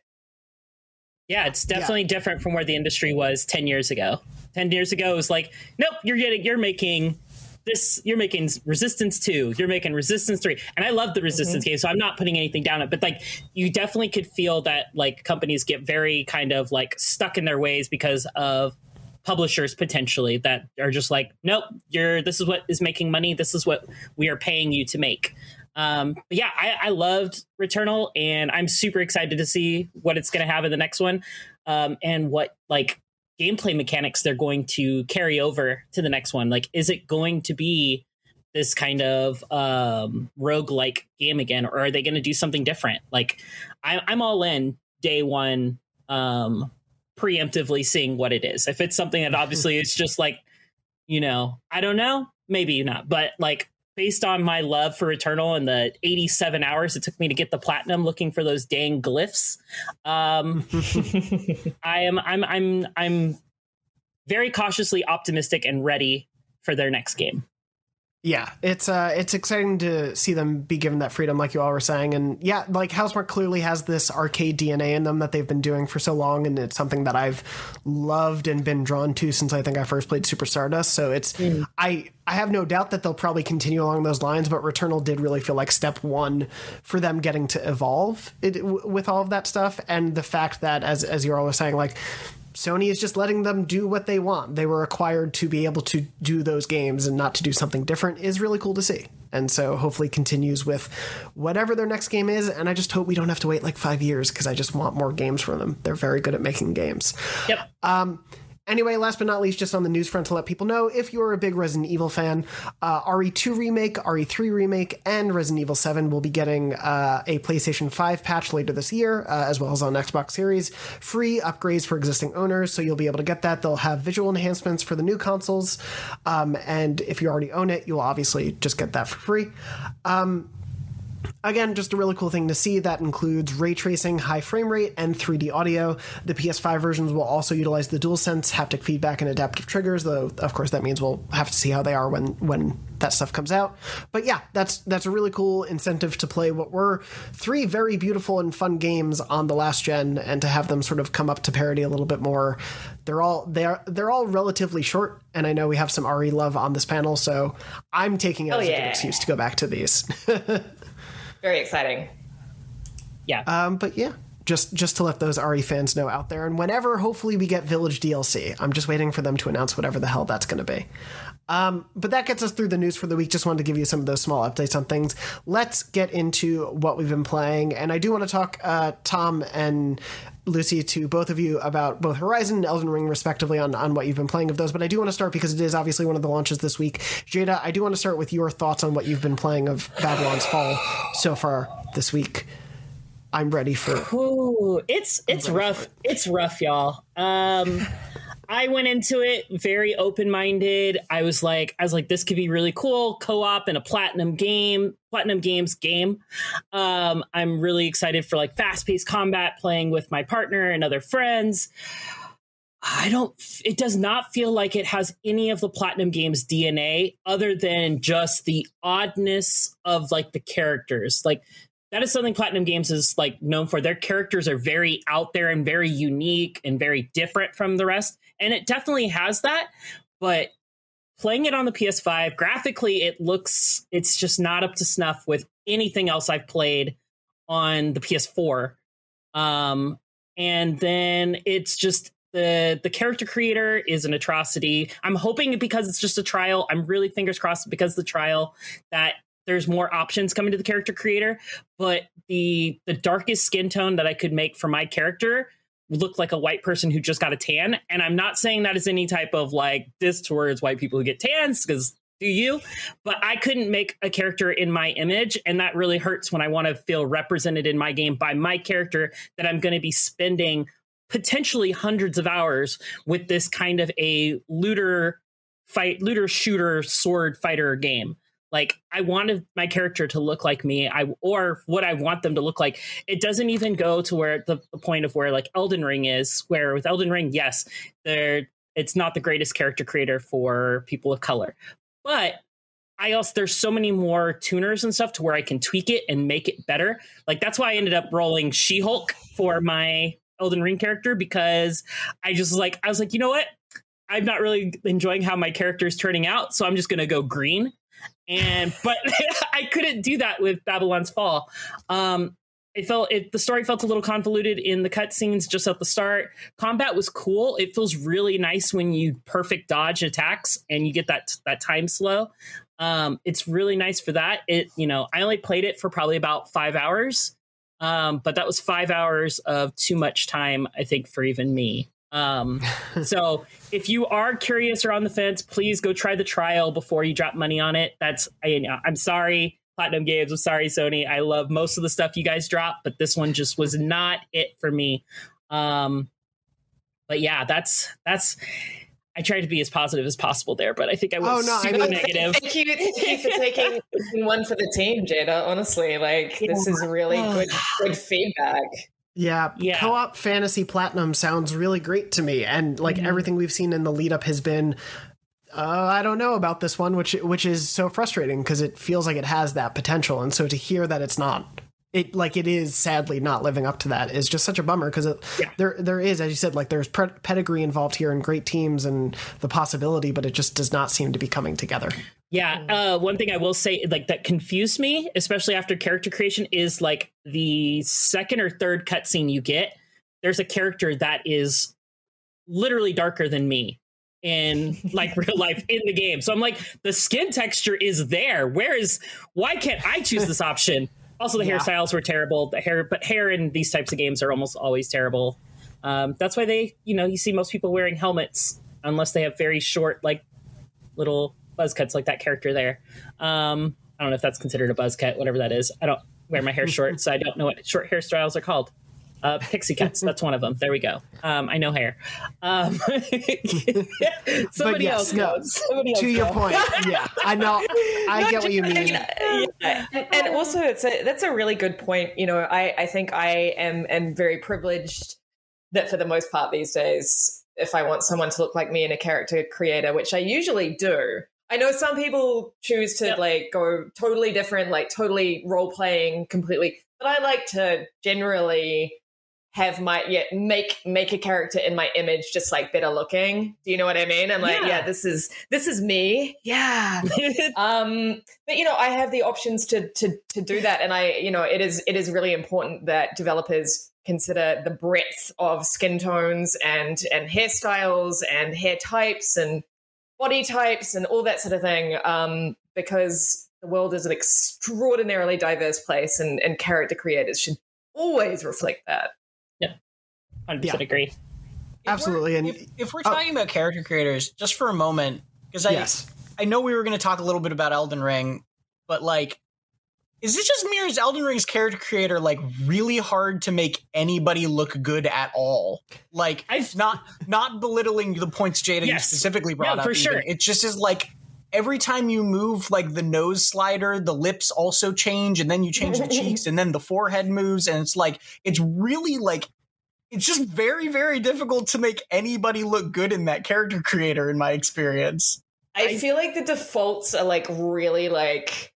Yeah, it's definitely different from where the industry was 10 years ago. 10 years ago it was like, nope, you're getting you're making this you're making resistance 2, you're making resistance 3. And I love the resistance game, so I'm not putting anything down it, but like you definitely could feel that like companies get very kind of like stuck in their ways because of publishers potentially that are just like, nope, you're this is what is making money, this is what we are paying you to make. Um, but yeah, I, I loved Returnal, and I'm super excited to see what it's going to have in the next one, um, and what like gameplay mechanics they're going to carry over to the next one. Like, is it going to be this kind of um, rogue like game again, or are they going to do something different? Like, I, I'm all in day one, um, preemptively seeing what it is. If it's something that obviously it's just like, you know, I don't know, maybe not, but like based on my love for Returnal and the 87 hours it took me to get the platinum looking for those dang glyphs, um, I am I'm I'm I'm very cautiously optimistic and ready for their next game. Yeah, it's uh, it's exciting to see them be given that freedom, like you all were saying, and yeah, like Housemarque clearly has this arcade DNA in them that they've been doing for so long, and it's something that I've loved and been drawn to since I think I first played Super Stardust. So it's I I have no doubt that they'll probably continue along those lines, but Returnal did really feel like step one for them getting to evolve it, w- with all of that stuff, and the fact that as as you all were saying, like Sony is just letting them do what they want. They were acquired to be able to do those games and not to do something different is really cool to see. and so hopefully continues with whatever their next game is. And I just hope we don't have to wait like five years because I just want more games from them. They're very good at making games. Yep. Um, Anyway, last but not least, just on the news front to let people know if you're a big Resident Evil fan, uh, RE2 Remake, RE3 Remake, and Resident Evil 7 will be getting uh, a PlayStation 5 patch later this year, uh, as well as on Xbox Series. Free upgrades for existing owners, so you'll be able to get that. They'll have visual enhancements for the new consoles, um, and if you already own it, you'll obviously just get that for free. Um, Again, just a really cool thing to see. That includes ray tracing, high frame rate, and 3D audio. The PS5 versions will also utilize the DualSense, haptic feedback, and adaptive triggers. Though, of course, that means we'll have to see how they are when when that stuff comes out. But yeah, that's that's a really cool incentive to play what were three very beautiful and fun games on the last gen, and to have them sort of come up to parity a little bit more. They're all they're they're all relatively short, and I know we have some RE love on this panel, so I'm taking it Oh, as a good excuse to go back to these. Very exciting. Yeah. Um, but yeah, just just to let those RE fans know out there, and whenever hopefully we get Village DLC, I'm just waiting for them to announce whatever the hell that's going to be. Um, but that gets us through the news for the week. Just wanted to give you some of those small updates on things. Let's get into what we've been playing, and I do want to talk uh, Tom and Lucy to both of you about both Horizon and Elden Ring, respectively, on, on what you've been playing of those. But I do want to start because it is obviously one of the launches this week. Jada, I do want to start with your thoughts on what you've been playing of Babylon's Fall so far this week. I'm ready for. Ooh, it's it's rough. It's rough, y'all. Um, I went into it very open minded. I was like, I was like, this could be really cool. Co op in a platinum game, platinum games game. Um, I'm really excited for like fast paced combat, playing with my partner and other friends. I don't, it does not feel like it has any of the Platinum Games DNA other than just the oddness of like the characters. Like, that is something Platinum Games is like known for. Their characters are very out there and very unique and very different from the rest. And it definitely has that. But playing it on the PS5, graphically, it looks, it's just not up to snuff with anything else I've played on the PS4. Um, and then it's just the the character creator is an atrocity. I'm hoping because it's just a trial. I'm really fingers crossed because the trial that there's more options coming to the character creator. But the the darkest skin tone that I could make for my character looked like a white person who just got a tan. And I'm not saying that is any type of like this towards white people who get tans because do you? But I couldn't make a character in my image, and that really hurts when I want to feel represented in my game by my character that I'm going to be spending potentially hundreds of hours with this kind of a looter fight, looter shooter sword fighter game. Like I wanted my character to look like me, I or what I want them to look like. It doesn't even go to where the, the point of where like Elden Ring is. Where with Elden Ring, yes, there it's not the greatest character creator for people of color, but I also there's so many more tuners and stuff to where I can tweak it and make it better. Like that's why I ended up rolling She-Hulk for my Elden Ring character because I just like I was like, you know what? I'm not really enjoying how my character is turning out, so I'm just gonna go green. And but I couldn't do that with Babylon's Fall. Um it felt it the story felt a little convoluted in the cutscenes just at the start. Combat was cool. It feels really nice when you perfect dodge attacks and you get that that time slow. Um, it's really nice for that. It you know I only played it for probably about five hours, um, but that was five hours of too much time I think for even me. Um, so if you are curious or on the fence, please go try the trial before you drop money on it. That's I, I'm sorry. Platinum Games. I'm sorry, Sony. I love most of the stuff you guys drop, but this one just was not it for me. Um, but yeah, that's that's. I tried to be as positive as possible there, but I think I was Oh, no, I super mean- negative. Thank you, thank you for taking one for the team, Jada. Honestly, like this is really good, good feedback. Yeah, Yeah. co-op fantasy platinum sounds really great to me, and like everything we've seen in the lead up has been. Uh, I don't know about this one, which which is so frustrating because it feels like it has that potential, and so to hear that it's not, it like it is sadly not living up to that is just such a bummer because there there is, as you said, like there's pre- pedigree involved here and great teams and the possibility, but it just does not seem to be coming together. Yeah, uh, one thing I will say, like that confused me, especially after character creation, is like the second or third cutscene you get. There's a character that is literally darker than me, in like real life in the game. So I'm like, the skin texture is there. Where is why can't I choose this option? Also, the Yeah. hairstyles were terrible. The hair, but hair in these types of games are almost always terrible. Um, that's why they, you know, you see most people wearing helmets unless they have very short, like little buzz cuts, like that character there. Um, I don't know if that's considered a buzz cut, whatever that is. I don't wear my hair short, so I don't know what short hairstyles are called. Uh, pixie cuts. That's one of them. There we go. Um, I know hair. Um, somebody yes, else no, goes. Somebody else to your go. point, yeah, I know, I get what you mean. yeah. and also it's a that's a really good point you know i i think i am am very privileged that for the most part these days if i want someone to look like me in a character creator which i usually do i know some people choose to like go totally different like totally role playing completely but i like to generally have my yeah make make a character in my image just like better looking. Do you know what i mean? I'm like Yeah. yeah. this is this is me. Yeah. Um but you know i have the options to to to do that. And i you know it is it is really important that developers consider the breadth of skin tones and and hairstyles and hair types and body types and all that sort of thing um because the world is an extraordinarily diverse place and and character creators should always reflect that. Yeah. 100% agree. Absolutely, and if, if we're talking about character creators, just for a moment, because I Yes. I know we were going to talk a little bit about Elden Ring, but like, is it just me or is Elden Ring's character creator like really hard to make anybody look good at all? Like, I've not not belittling the points Jada you Yes. specifically brought No, up. for even. sure. it just is like. Every time you move, like the nose slider, the lips also change, and then you change the cheeks, and then the forehead moves, and it's like it's really like it's just very very difficult to make anybody look good in that character creator in my experience I feel like the defaults are like really like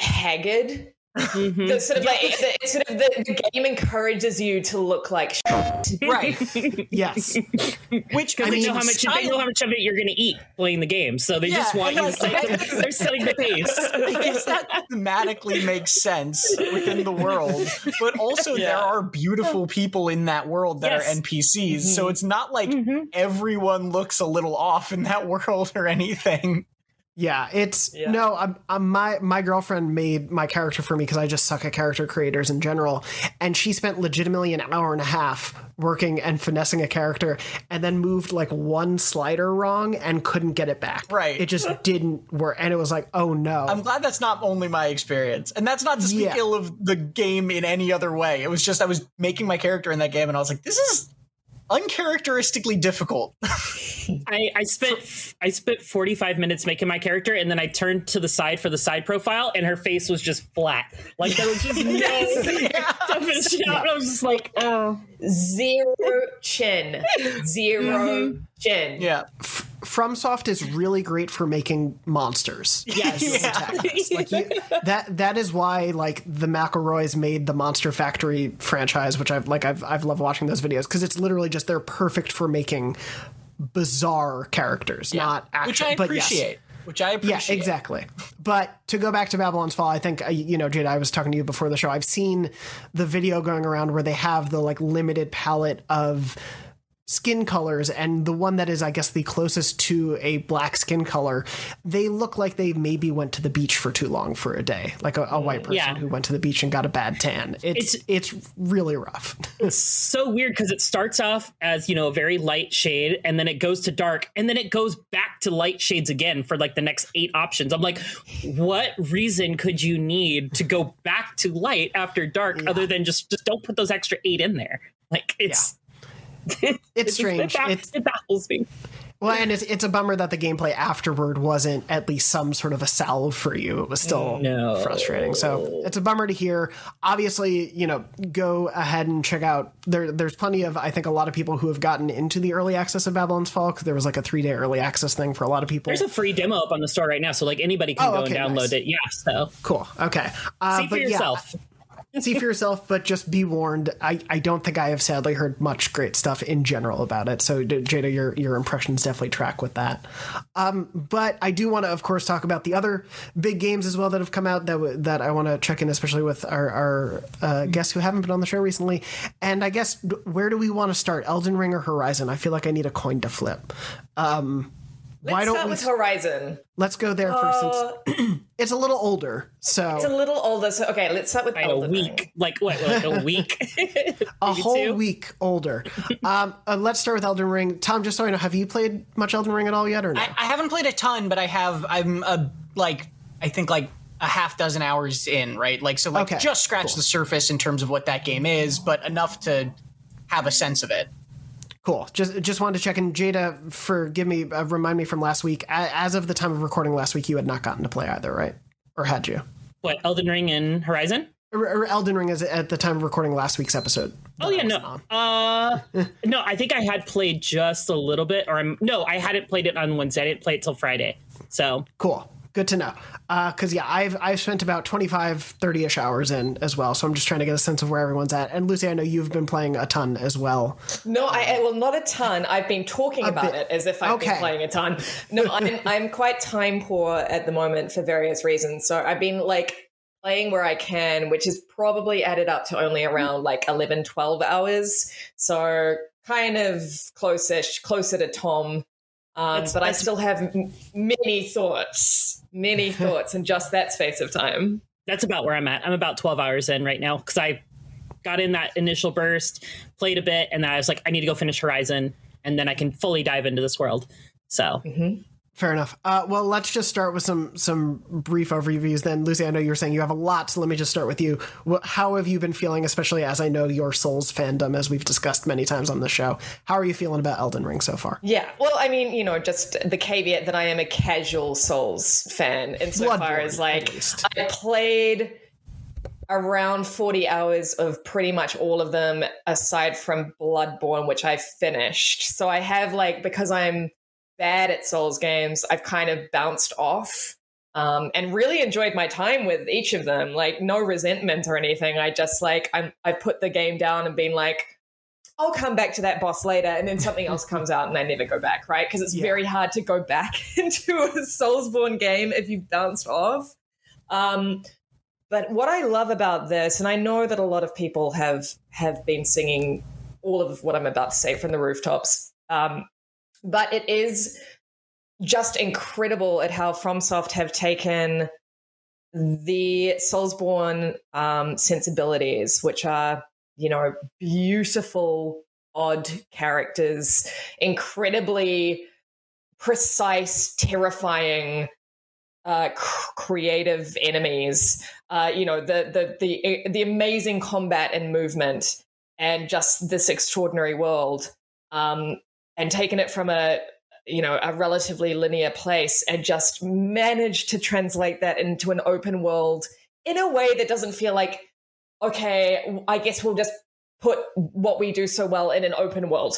haggard. Mm-hmm. The sort of like the, sort of the, the game encourages you to look like shit. right yes which because I they mean, know how much they know how much of it you're going to eat playing the game, so they just want you to like, set the, they're setting the pace. I guess that thematically makes sense within the world, but also there are beautiful people in that world that Yes. are NPCs. So Mm-hmm. it's not like everyone looks a little off in that world or anything. Yeah, it's no. I'm, I'm my my girlfriend made my character for me because I just suck at character creators in general, and she spent legitimately an hour and a half working and finessing a character, and then moved like one slider wrong and couldn't get it back. Right. it just didn't work, and it was like, oh no. I'm glad that's not only my experience. And that's not to speak Yeah. ill of the game in any other way. It was just I was making my character in that game and I was like, this is uncharacteristically difficult. I, I spent I spent 45 minutes making my character, and then I turned to the side for the side profile, and her face was just flat. Like there was just no definition. And I was just like, oh, Zero chin. 0 Mm-hmm. chin. Yeah. FromSoft is really great for making monsters. Yes. as antagonists. Like you, that that is why like the McElroys made the Monster Factory franchise, which I've like I've I've loved watching those videos because it's literally just they're perfect for making bizarre characters, not actual. Which I but yes. appreciate. Which I appreciate. Yeah, exactly. But to go back to Babylon's Fall, I think uh, you know, Jada. I was talking to you before the show. I've seen the video going around where they have the like limited palette of skin colors and the one that is i guess the closest to a black skin color they look like they maybe went to the beach for too long for a day like a, a mm, white person Yeah. who went to the beach and got a bad tan it's it's, really rough it's so weird because it starts off as you know a very light shade, and then it goes to dark, and then it goes back to light shades again for like the next eight options. I'm like, what reason could you need to go back to light after dark other than just just don't put those extra eight in there? Like it's. it's strange It, It's- it baffles me. well and it's, it's a bummer that the gameplay afterward wasn't at least some sort of a salve for you it was still No. frustrating so it's a bummer to hear obviously you know go ahead and check out there there's plenty of i think a lot of people who have gotten into the early access of babylon's fall because there was like a three day early access thing for a lot of people There's a free demo up on the store right now, so like anybody can Oh, go okay, and download nice. it. Yeah, so cool okay uh, see for but yeah, yourself. See for yourself, but just be warned. I, I don't think I have sadly heard much great stuff in general about it. So Jada, your your impressions definitely track with that. Um, but I do want to, of course, talk about the other big games as well that have come out that w- that I want to check in, especially with our, our uh, guests who haven't been on the show recently. And I guess where do we want to start? Elden Ring or Horizon? I feel like I need a coin to flip. Um, Let's why don't start we with Horizon. Let's go there first. Uh, Since it's a little older, so It's a little older. So okay, let's start with Like a Elden Ring. week, like what? Like a week? a whole two? week older. um, uh, let's start with Elden Ring. Tom, just so I know, have you played much Elden Ring at all yet, or no? I, I haven't played a ton, but I have. I'm a like I think like a half dozen hours in, right? Like so, like Okay, just scratch the surface in terms of what that game is, but enough to have a sense of it. Cool. Just just wanted to check in. Jada, forgive me, uh, remind me from last week. As of the time of recording last week, you had not gotten to play either, right? Or had you? What Elden Ring and Horizon? Or, or Elden Ring is at the time of recording last week's episode. Oh yeah, no. Uh, no, I think I had played just a little bit, or I'm, no, I hadn't played it on Wednesday. I didn't play it till Friday. So Cool. Good to know. Uh, because, yeah, I've, I've spent about 25, 30 ish hours in as well. So I'm just trying to get a sense of where everyone's at. And Lucy, I know you've been playing a ton as well. No, I well, not a ton. I've been talking about bit. it as if I've Okay. been playing a ton. No, I'm I'm quite time poor at the moment for various reasons. So I've been like playing where I can, which is probably added up to only around like 11, 12 hours. So kind of close-ish, closer to Tom. Um, but I still have m- many thoughts, many thoughts in just that space of time. that's about where I'm at. I'm about 12 hours in right now because I got in that initial burst, played a bit, and then I was like, I need to go finish Horizon, and then I can fully dive into this world. So Fair enough. Uh, well, let's just start with some some brief overviews. Then, Lucy, I know you were saying you have a lot, so let me just start with you. How have you been feeling, especially as I know your Souls fandom, as we've discussed many times on the show? How are you feeling about Elden Ring so far? Yeah, well, I mean, you know, just the caveat that I am a casual Souls fan, insofar Bloodborne, as like. I played around 40 hours of pretty much all of them aside from Bloodborne, which I finished. So I have like because I'm bad at Souls games, I've kind of bounced off. Um, and really enjoyed my time with each of them. Like no resentment or anything. I just like I'm I put the game down and been like, I'll come back to that boss later, and then something else comes out, and I never go back, right? Because it's Yeah. very hard to go back into a Soulsborne game if you've bounced off. Um, but what I love about this, and I know that a lot of people have have been singing all of what I'm about to say from the rooftops, um, but it is just incredible at how FromSoft have taken the Soulsborne um, sensibilities, which are you know beautiful, odd characters, incredibly precise, terrifying uh, cr- creative enemies. Uh, you know the the the the amazing combat and movement, and just this extraordinary world. Um, and taken it from a you know a relatively linear place and just managed to translate that into an open world in a way that doesn't feel like okay i guess we'll just put what we do so well in an open world.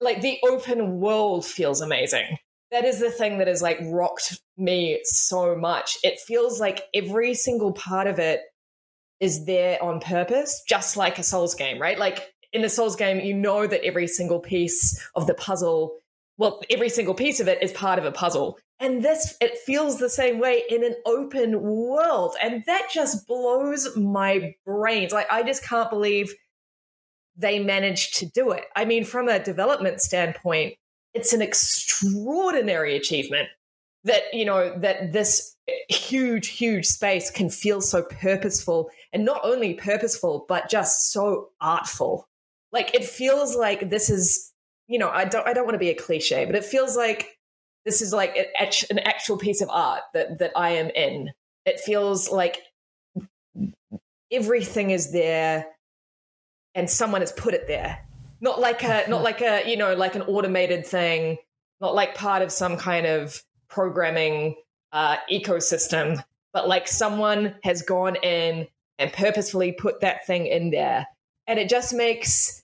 Like the open world feels amazing. That is the thing that has like rocked me so much. It feels like every single part of it is there on purpose just like a souls game right? Like in a souls game you know that every single piece of the puzzle well every single piece of it is part of a puzzle. And this it feels the same way in an open world. And that just blows my brains. Like i just can't believe they managed to do it. I mean from a development standpoint it's an extraordinary achievement that you know that this huge huge space can feel so purposeful. And not only purposeful but just so artful like it feels like this is you know i don't i don't want to be a cliche but it feels like this is like an act- an actual piece of art that that i am in. It feels like everything is there and someone has put it there. Not like a not like a you know like an automated thing not like part of some kind of programming uh, ecosystem but like someone has gone in and purposefully put that thing in there. And it just makes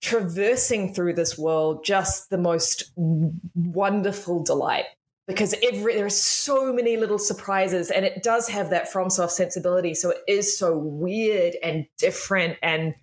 traversing through this world just the most wonderful delight. Because every there are so many little surprises and it does have that FromSoft sensibility. So it is so weird and different and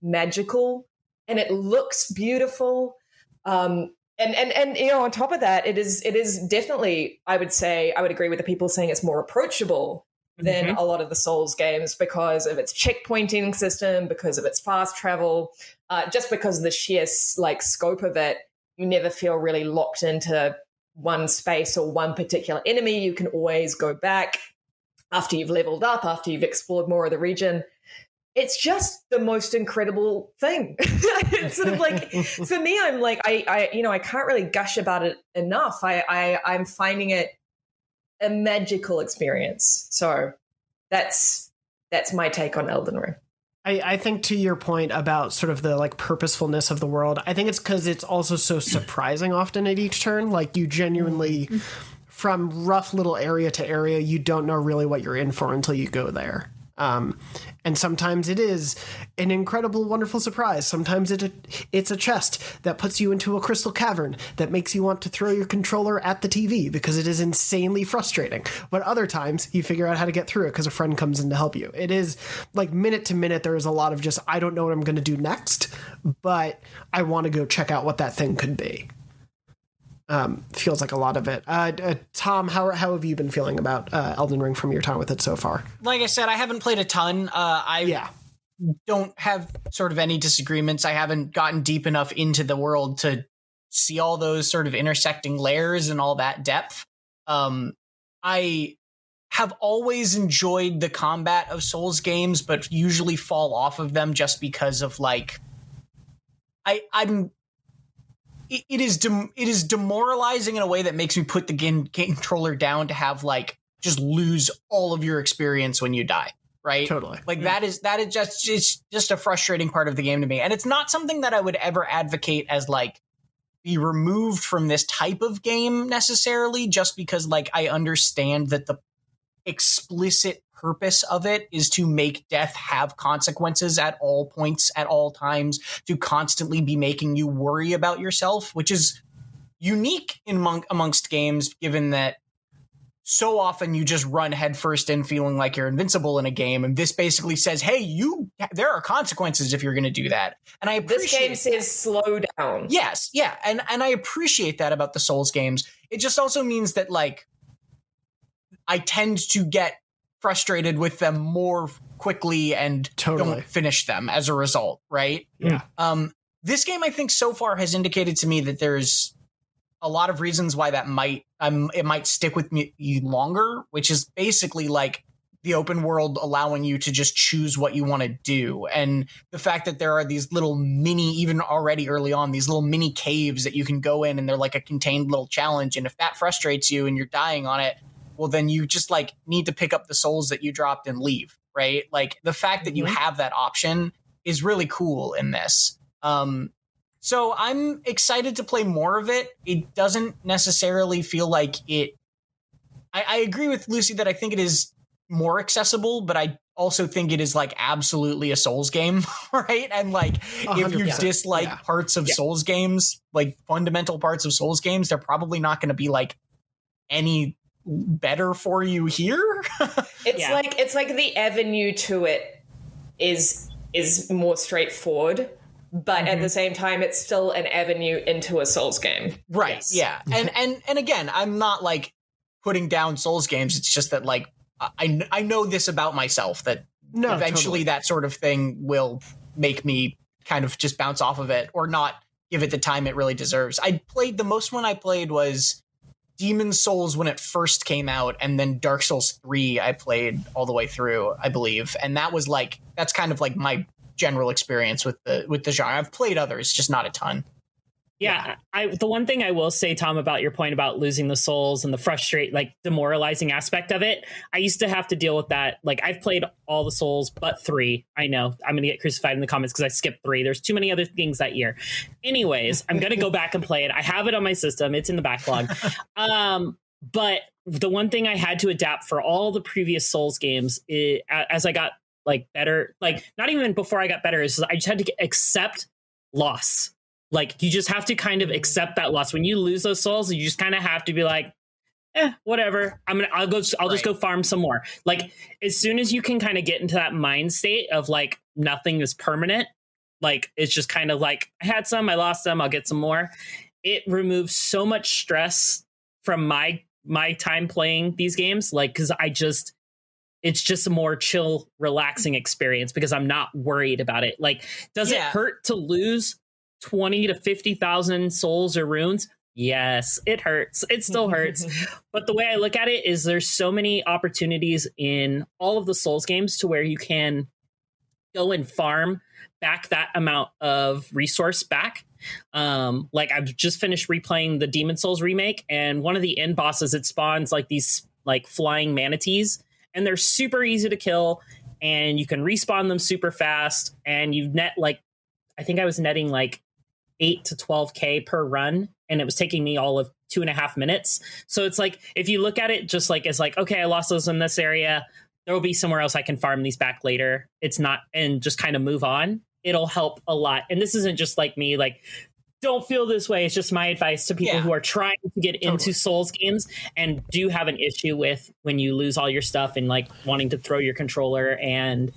magical and it looks beautiful. Um and and and you know on top of that it is it is definitely i would say i would agree with the people saying it's more approachable than Mhm. a lot of the souls games because of its checkpointing system because of its fast travel uh, just because of the sheer like scope of it you never feel really locked into one space or one particular enemy you can always go back after you've leveled up after you've explored more of the region it's just the most incredible thing. it's sort of like for me, I'm like I, I, you know, I can't really gush about it enough. I, I, I'm finding it a magical experience. So that's that's my take on Elden Ring. I, I think to your point about sort of the like purposefulness of the world, I think it's because it's also so surprising often at each turn. Like you genuinely, mm-hmm. from rough little area to area, you don't know really what you're in for until you go there. Um, and sometimes it is an incredible, wonderful surprise. Sometimes it it's a chest that puts you into a crystal cavern that makes you want to throw your controller at the TV because it is insanely frustrating. But other times you figure out how to get through it because a friend comes in to help you. It is like minute to minute. There is a lot of just I don't know what I'm going to do next, but I want to go check out what that thing could be. Um, feels like a lot of it. Uh, uh, Tom, how how have you been feeling about uh, Elden Ring from your time with it so far? like I said, I haven't played a ton. Uh, I don't have sort of any disagreements. I haven't gotten deep enough into the world to see all those sort of intersecting layers and all that depth. Um, I have always enjoyed the combat of Souls games, but usually fall off of them just because of like I I'm it, it is dem- it is demoralizing in a way that makes me put the game, game controller down to have like just lose all of your experience when you die right? Totally. like that is that is just it's just a frustrating part of the game to me. And it's not something that i would ever advocate as like be removed from this type of game necessarily just because like i understand that the explicit purpose of it is to make death have consequences at all points at all times to constantly be making you worry about yourself which is unique in among, amongst games given that so often you just run headfirst in feeling like you're invincible in a game and this basically says hey you there are consequences if you're going to do that and i This game says slow down. Yes, yeah, and and I appreciate that about the Souls games. It just also means that like I tend to get frustrated with them more quickly and Totally. don't finish them as a result, right? Yeah. Um this game I think so far has indicated to me that there's a lot of reasons why that might um it might stick with me longer, which is basically like the open world allowing you to just choose what you want to do and the fact that there are these little mini even already early on these little mini caves that you can go in and they're like a contained little challenge and if that frustrates you and you're dying on it well then you just like need to pick up the souls that you dropped and leave right like the fact that you have that option is really cool in this um so i'm excited to play more of it it doesn't necessarily feel like it I, I agree with Lucy that I think it is more accessible, but I also think it is like absolutely a Souls game, right? And like A if you dislike Yeah. parts of Yeah. Souls games, like fundamental parts of Souls games, they're probably not going to be like any better for you here. It's Yeah. like it's like the avenue to it is is more straightforward, but at mm-hmm. the same time, it's still an avenue into a Souls game. Right. Yeah. Mm-hmm. And and and again, I'm not like putting down Souls games. It's just that like I I know this about myself that No, eventually totally. that sort of thing will make me kind of just bounce off of it or not give it the time it really deserves. I played the most one I played was Demon Souls when it first came out and then Dark Souls 3 I played all the way through, I believe. And that was like that's kind of like my general experience with the with the genre. I've played others, just not a ton. Yeah, I the one thing I will say, Tom, about your point about losing the souls and the frustrate, like demoralizing aspect of it, I used to have to deal with that. Like I've played all the souls but three. I know I'm gonna get crucified in the comments because I skipped three. There's too many other things that year. Anyways, I'm gonna go back and play it. I have it on my system. It's in the backlog. Um, but the one thing I had to adapt for all the previous Souls games, i as I got like better, like not even before I got better, is I just had to accept loss like you just have to kind of accept that loss when you lose those souls you just kind of have to be like eh, whatever. I'm gonna I'll go I'll just go farm some more. Like as soon as you can kind of get into that mind state of like nothing is permanent, like it's just kind of like I had some, I lost some, I'll get some more. It removes so much stress from my my time playing these games, like because I just it's just a more chill, relaxing experience because I'm not worried about it. Like, does Yeah. it hurt to lose twenty to fifty thousand souls or runes? Yes, it hurts. It still hurts. but the way I look at it is there's so many opportunities in all of the Souls games to where you can go and farm back that amount of resource back. Um, like I've just finished replaying the Demon Souls remake, and one of the end bosses it spawns like these like flying manatees, and they're super easy to kill, and you can respawn them super fast, and you've net like I think I was netting like eight to twelve k per run, and it was taking me all of two and a half minutes. So it's like if you look at it just like it's like okay, I lost those in this area, there will be somewhere else I can farm these back later. It's not and just kind of move on. It'll help a lot. And this isn't just like me like don't feel this way. It's just my advice to people Yeah. who are trying to get into Souls games and do have an issue with when you lose all your stuff and like wanting to throw your controller and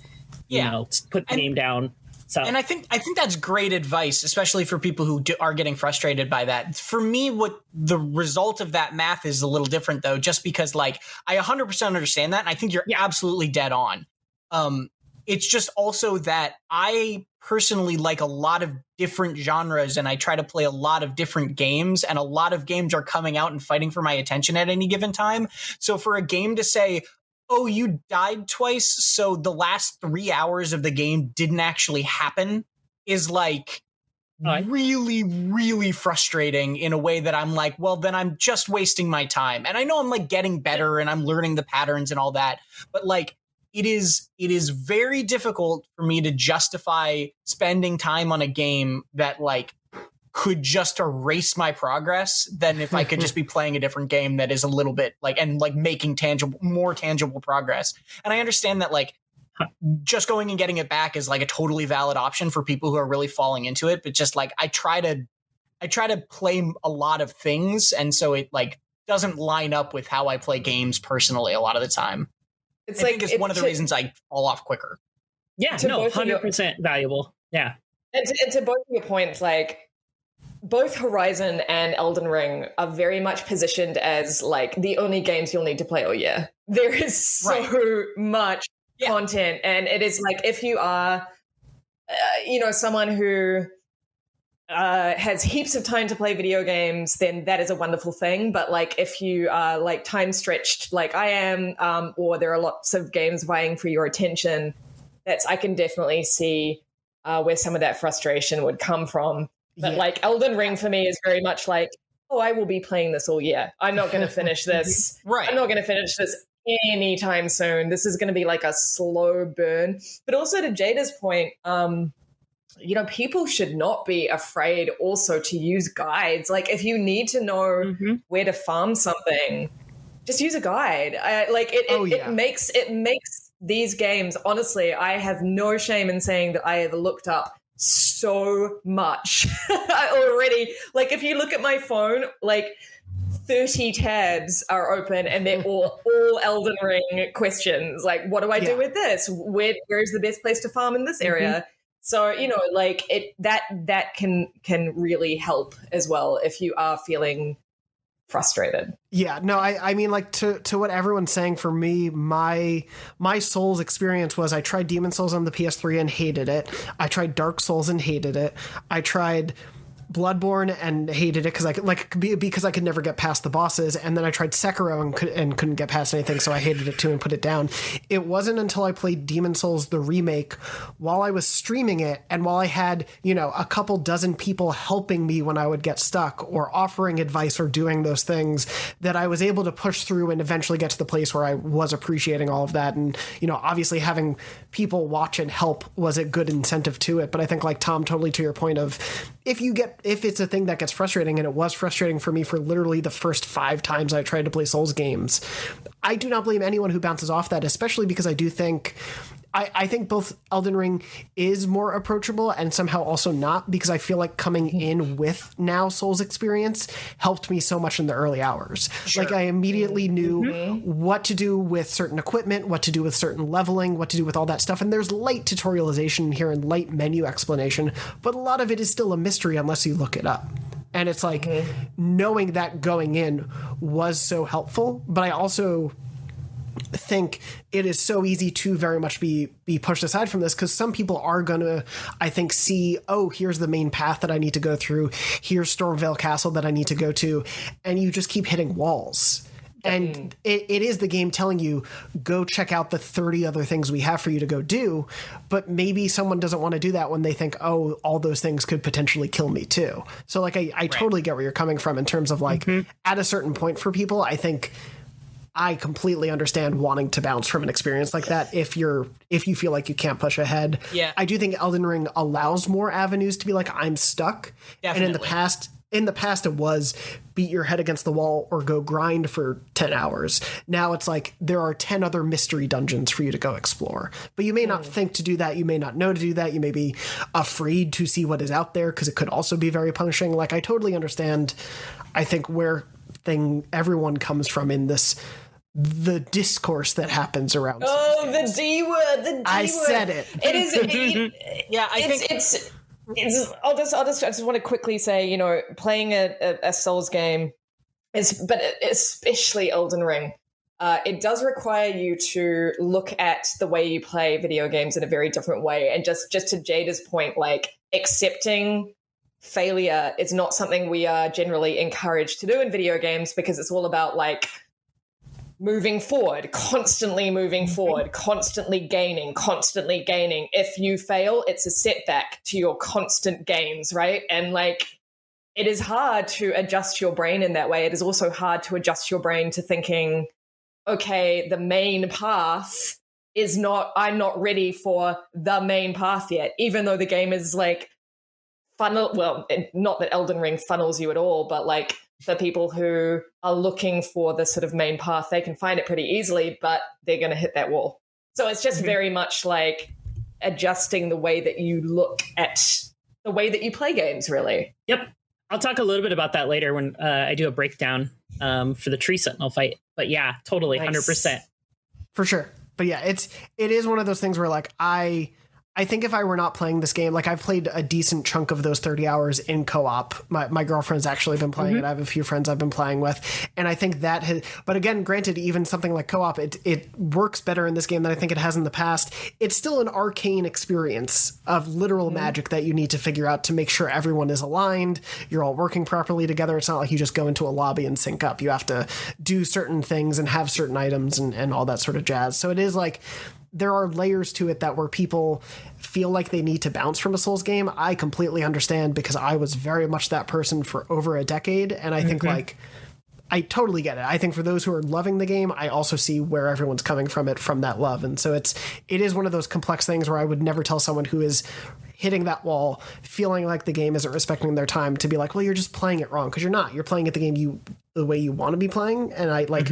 you know put the game down. So And I think I think that's great advice, especially for people who do, are getting frustrated by that. For me, what the result of that math is a little different, though, just because like I 100% understand that, and I think you're absolutely dead on. Um, it's just also that I personally like a lot of different genres, and I try to play a lot of different games, and a lot of games are coming out and fighting for my attention at any given time. So for a game to say, oh, you died twice, so the last three hours of the game didn't actually happen is like really, really frustrating in a way that I'm like, well, then I'm just wasting my time. And I know I'm like getting better and I'm learning the patterns and all that, but like it is it is very difficult for me to justify spending time on a game that like could just erase my progress than if I could just be playing a different game that is a little bit like and like making tangible more tangible progress. And I understand that like just going and getting it back is like a totally valid option for people who are really falling into it, but just like I try to I try to play a lot of things and so it like doesn't line up with how I play games personally a lot of the time. It's I like think it's it one of the should- reasons I fall off quicker. yeah, to no, both of your- hundred percent valuable. Yeah. And to, and to both of your points, like both Horizon and Elden Ring are very much positioned as like the only games you'll need to play all year. There is so much content, and it is like if you are, uh, you know, someone who uh, has heaps of time to play video games, then that is a wonderful thing. But like if you are like time stretched, like I am, um, or there are lots of games vying for your attention, that's I can definitely see uh, where some of that frustration would come from. But Yeah. like Elden Ring for me is very much like, oh, I will be playing this all year. I'm not going to finish this. right. I'm not going to finish this anytime soon. This is going to be like a slow burn. But also to Jada's point, um, you know, people should not be afraid also to use guides. Like if you need to know where to farm something, just use a guide. I, like it, it, it makes it makes these games. Honestly, I have no shame in saying that I have looked up so much already. Like if you look at my phone, like 30 tabs are open and they're all all Elden Ring questions. Like, what do I Yeah. do with this? Where where's the best place to farm in this mm-hmm. area? So, you know, like it that that can can really help as well if you are feeling frustrated. Yeah, no, I, I mean like to to what everyone's saying for me, my my Souls experience was I tried Demon's Souls on the PS3 and hated it. I tried Dark Souls and hated it. I tried Bloodborne and hated it because I could like because I could never get past the bosses, and then I tried Sekiro and, could, and couldn't get past anything, so I hated it too and put it down. It wasn't until I played Demon's Souls the remake while I was streaming it, and while I had you know a couple dozen people helping me when I would get stuck or offering advice or doing those things, that I was able to push through and eventually get to the place where I was appreciating all of that, and you know obviously having people watch and help was a good incentive to it. But I think like Tom, totally to your point of if you get if it's a thing that gets frustrating and it was frustrating for me for literally the first five times i tried to play souls games i do not blame anyone who bounces off that especially because i do think I, I think both Elden Ring is more approachable and somehow also not because I feel like coming mm-hmm. in with now Souls experience helped me so much in the early hours. Like I immediately mm-hmm. knew mm-hmm. what to do with certain equipment, what to do with certain leveling, what to do with all that stuff. And there's light tutorialization here and light menu explanation, but a lot of it is still a mystery unless you look it up. And it's like knowing that going in was so helpful, but I also think it is so easy to very much be be pushed aside from this because some people are gonna i think see oh here's the main path that i need to go through. Here's Stormveil Castle that i need to go to. And you just keep hitting walls. And it, it is the game telling you go check out the 30 other things we have for you to go do. But maybe someone doesn't want to do that when they think oh all those things could potentially kill me too. So like i, I totally get where you're coming from in terms of like mm-hmm. at a certain point for people i think I completely understand wanting to bounce from an experience like that if you're if you feel like you can't push ahead. Yeah. I do think Elden Ring allows more avenues to be like I'm stuck. And in the past in the past it was beat your head against the wall or go grind for 10 hours. Now it's like there are 10 other mystery dungeons for you to go explore. But you may not hmm. think to do that, you may not know to do that, you may be afraid to see what is out there because it could also be very punishing. Like I totally understand I think where thing everyone comes from in this the discourse that happens around Oh, the D word. The D I word. I said it. It is. It, yeah, I it's, think it's. It's. I'll just. I'll just. I just want to quickly say, you know, playing a, a, a Souls game is, but especially Elden Ring. Uh, it does require you to look at the way you play video games in a very different way, and just just to Jada's point, like accepting failure is not something we are generally encouraged to do in video games because it's all about like moving forward, constantly moving mm-hmm. forward, constantly gaining, constantly gaining. If you fail, it's a setback to your constant gains, right? And like, it is hard to adjust your brain in that way. It is also hard to adjust your brain to thinking, okay, the main path is not, I'm not ready for the main path yet, even though the game is like, funnel well not that elden ring funnels you at all but like for people who are looking for the sort of main path they can find it pretty easily but they're going to hit that wall so it's just very much like adjusting the way that you look at the way that you play games really Yep. I'll talk a little bit about that later when uh, I do a breakdown um, for the Tree Sentinel fight. But yeah, totally, Nice. hundred percent. for sure but yeah it's it is one of those things where like i i think if i were not playing this game like i've played a decent chunk of those 30 hours in co-op. My, my girlfriend's actually been playing mm-hmm. it. I have a few friends i've been playing with. And i think that has but again granted even something like co-op it it works better in this game than i think it has in the past. It's still an arcane experience of literal mm-hmm. magic that you need to figure out to make sure everyone is aligned you're all working properly together. It's not like you just go into a lobby and sync up. You have to do certain things and have certain items and, and all that sort of jazz. So it is like there are layers to it that where people feel like they need to bounce from a Souls game. I completely understand because I was very much that person for over a decade. And I think Mhm. like I totally get it. I think for those who are loving the game, I also see where everyone's coming from it from that love. And so it's it is one of those complex things where I would never tell someone who is hitting that wall, feeling like the game isn't respecting their time to be like, well, you're just playing it wrong because you're not. You're playing it the game you the way you want to be playing, and I like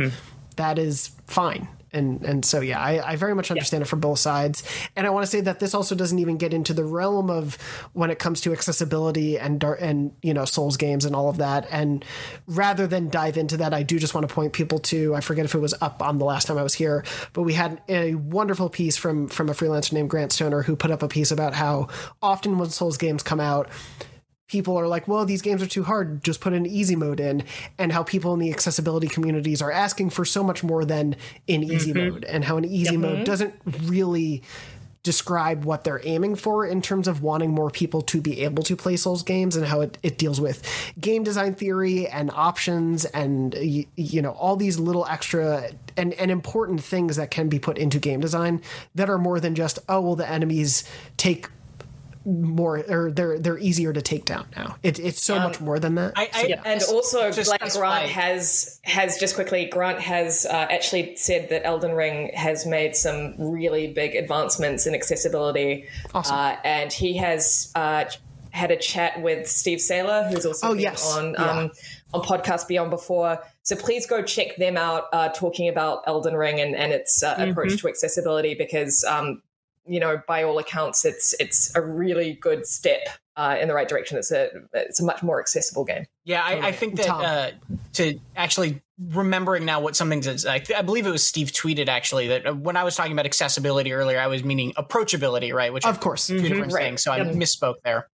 that is fine. And and so yeah, I, I very much understand it from both sides. And I want to say that this also doesn't even get into the realm of when it comes to accessibility and and you know Souls games and all of that. And rather than dive into that, I do just want to point people to I forget if it was up on the last time I was here, but we had a wonderful piece from from a freelancer named Grant Stoner who put up a piece about how often when Souls games come out people are like, well, these games are too hard, just put an easy mode in, and how people in the accessibility communities are asking for so much more than in easy Mhm. mode, and how an easy mode doesn't really describe what they're aiming for in terms of wanting more people to be able to play Souls games and how it, it deals with game design theory and options and y- you know all these little extra and, and important things that can be put into game design that are more than just oh well the enemies take more or they're they're easier to take down now. It, it's so much more than that. So, yeah. and also just like as grant like- has has just quickly grant has uh, actually said that elden ring has made some really big advancements in accessibility Awesome. uh, and he has uh, had a chat with steve saylor who's also Oh, been yes. on Yeah. um, on podcast beyond before so please go check them out uh, talking about elden ring and, and its uh, approach Mhm. to accessibility because um, you know, by all accounts, it's it's a really good step uh, in the right direction. It's a it's a much more accessible game. Yeah, I, I think that uh, to actually remembering now what something that I, I believe it was Steve tweeted actually that uh, when I was talking about accessibility earlier, I was meaning approachability, right? Which Of course. two different Mhm. Right. things. So I Yep. misspoke there.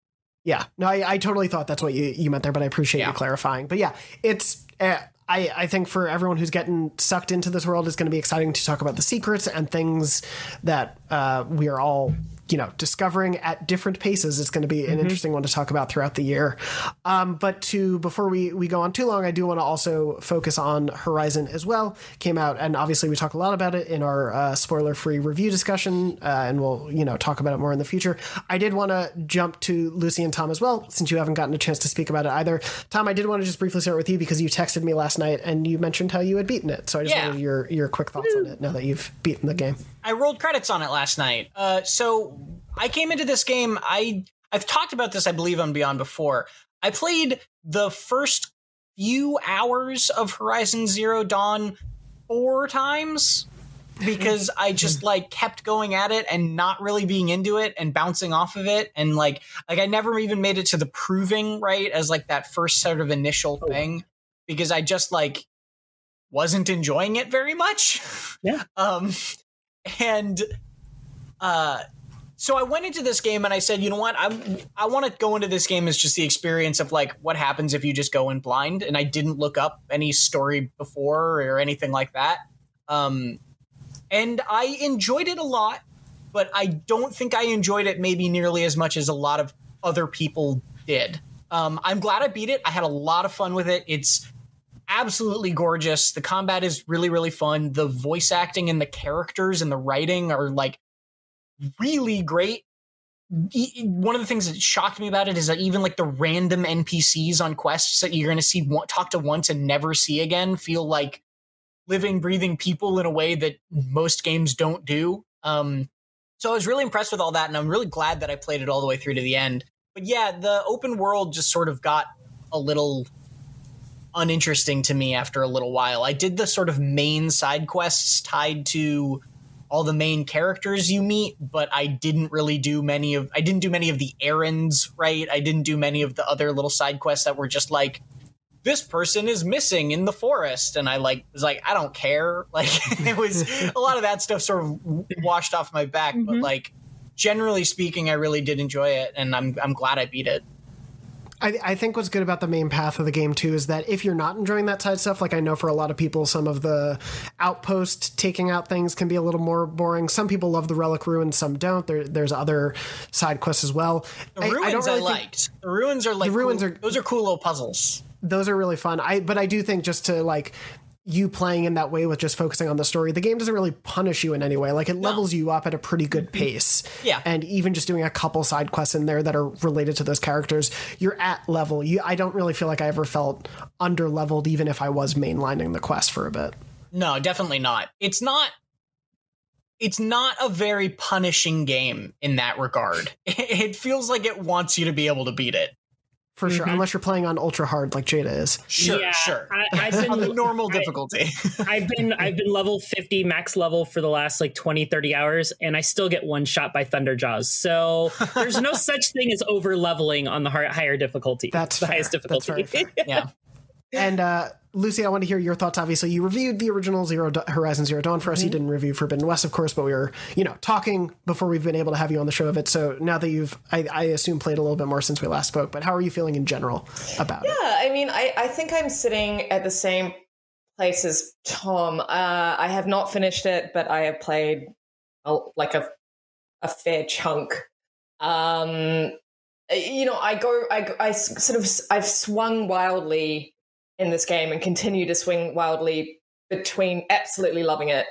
Yeah, no, I, I totally thought that's what you, you meant there, but I appreciate you clarifying. But yeah, it's uh, I I think for everyone who's getting sucked into this world, it's going to be exciting to talk about the secrets and things that uh, we are all you know discovering at different paces. It's going to be an Mhm. interesting one to talk about throughout the year. Um, but to before we we go on too long, I do want to also focus on Horizon as well. Came out, and obviously we talk a lot about it in our uh, spoiler free review discussion, uh, and we'll you know talk about it more in the future. I did want to jump to Lucy and Tom as well, since you haven't gotten a chance to speak about it either. Tom, I did want to just briefly start with you because you texted me last night and you mentioned how you had beaten it. So I just Yeah. wanted your your quick thoughts on it now that you've beaten the game. I rolled credits on it last night. Uh, so I came into this game. I I've talked about this, I believe, on Beyond before. I played the first few hours of Horizon Zero Dawn four times because I just like kept going at it and not really being into it and bouncing off of it and like like I never even made it to the proving right as like that first sort of initial thing because I just like wasn't enjoying it very much. Yeah. Um and uh so I went into this game and I said, you know what? I'm I want to go into this game as just the experience of like what happens if you just go in blind and I didn't look up any story before or anything like that. Um and I enjoyed it a lot, but I don't think I enjoyed it maybe nearly as much as a lot of other people did. Um, I'm glad I beat it. I had a lot of fun with it. It's absolutely gorgeous. The combat is really, really fun. The voice acting and the characters and the writing are like really great. One of the things that shocked me about it is that even like the random NPCs on quests that you're going to see, talk to once and never see again, feel like living, breathing people in a way that most games don't do. Um, so I was really impressed with all that, and I'm really glad that I played it all the way through to the end. But yeah, the open world just sort of got a little uninteresting to me after a little while. I did the sort of main side quests tied to all the main characters you meet, but I didn't really do many of I didn't do many of the errands, right? I didn't do many of the other little side quests that were just like this person is missing in the forest and I like was like I don't care. Like it was a lot of that stuff sort of washed off my back, but mm-hmm. like generally speaking I really did enjoy it and I'm I'm glad I beat it. I, I think what's good about the main path of the game too is that if you're not enjoying that side stuff, like I know for a lot of people, some of the outpost taking out things can be a little more boring. Some people love the relic ruins, some don't. There, there's other side quests as well. The ruins I, really liked. The ruins are like The ruins cool- are- those are cool little puzzles. those are really fun. I but I do think just to like you playing in that way with just focusing on the story, the game doesn't really punish you in any way. Like it levels you up at a pretty good mm-hmm. pace. Yeah. And even just doing a couple side quests in there that are related to those characters, you're at level. You I don't really feel like I ever felt under leveled even if I was mainlining the quest for a bit. No, definitely not. It's not it's not a very punishing game in that regard. It feels like it wants you to be able to beat it. For sure. Mhm. Unless you're playing on ultra hard like Jada is. Sure, Yeah, sure. I, I've been On the normal difficulty. I've been I've been level 50 max level for the last like 20 30 hours and I still get one shot by Thunderjaws. So there's no such thing as over leveling on the har- higher difficulty. That's the highest fair. That's difficulty. very yeah. And uh, Lucy, I want to hear your thoughts. Obviously, you reviewed the original Zero Da- Horizon Zero Dawn for us. You didn't review Forbidden West, of course, but we were, you know, talking before we've been able to have you on the show of it. So now that you've, I, I assume, played a little bit more since we last spoke. But how are you feeling in general about it? Yeah, I mean, I, I think I'm sitting at the same place as Tom. Uh, I have not finished it, but I have played a, like a a fair chunk. Um, you know, I go, I, I sort of, I've swung wildly in this game and continue to swing wildly between absolutely loving it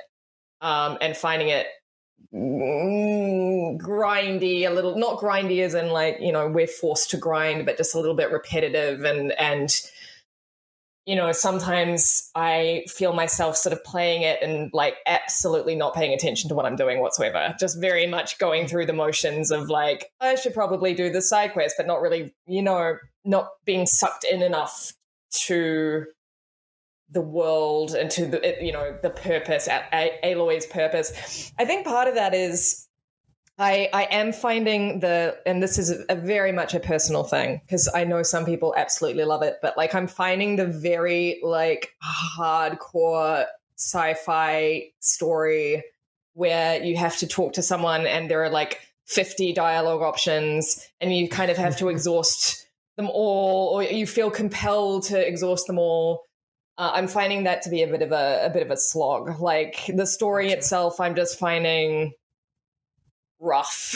um, and finding it mm, grindy a little not grindy as in like you know we're forced to grind but just a little bit repetitive and and you know sometimes i feel myself sort of playing it and like absolutely not paying attention to what i'm doing whatsoever just very much going through the motions of like i should probably do the side quest but not really you know not being sucked in enough to the world and to the you know the purpose A- A- aloy's purpose. I think part of that is I, I am finding the, and this is a very much a personal thing because I know some people absolutely love it, but like I'm finding the very like hardcore sci-fi story where you have to talk to someone and there are like 50 dialogue options and you kind of have to exhaust them all or you feel compelled to exhaust them all. Uh, i'm finding that to be a bit of a, a bit of a slog. Like the story itself i'm just finding rough.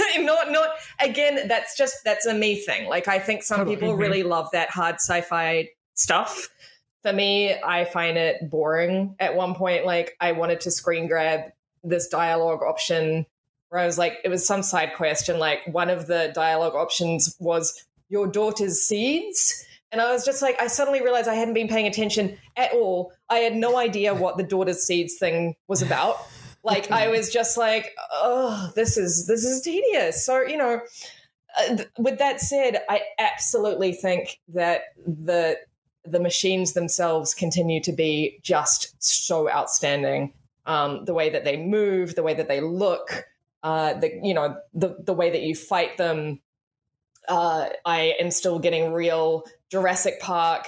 Not not again that's just that's a me thing. Like i think some people really love that hard sci-fi stuff. For me i find it boring. At one point like i wanted to screen grab this dialogue option where i was like it was some side quest and like one of the dialogue options was your daughter's seeds. And i was just like i suddenly realized i hadn't been paying attention at all. I had no idea what the daughter's seeds thing was about. Like i was just like oh this is this is tedious. So you know uh, th- with that said i absolutely think that the the machines themselves continue to be just so outstanding. Um, the way that they move the way that they look uh, the you know the the way that you fight them uh, i am still getting real jurassic park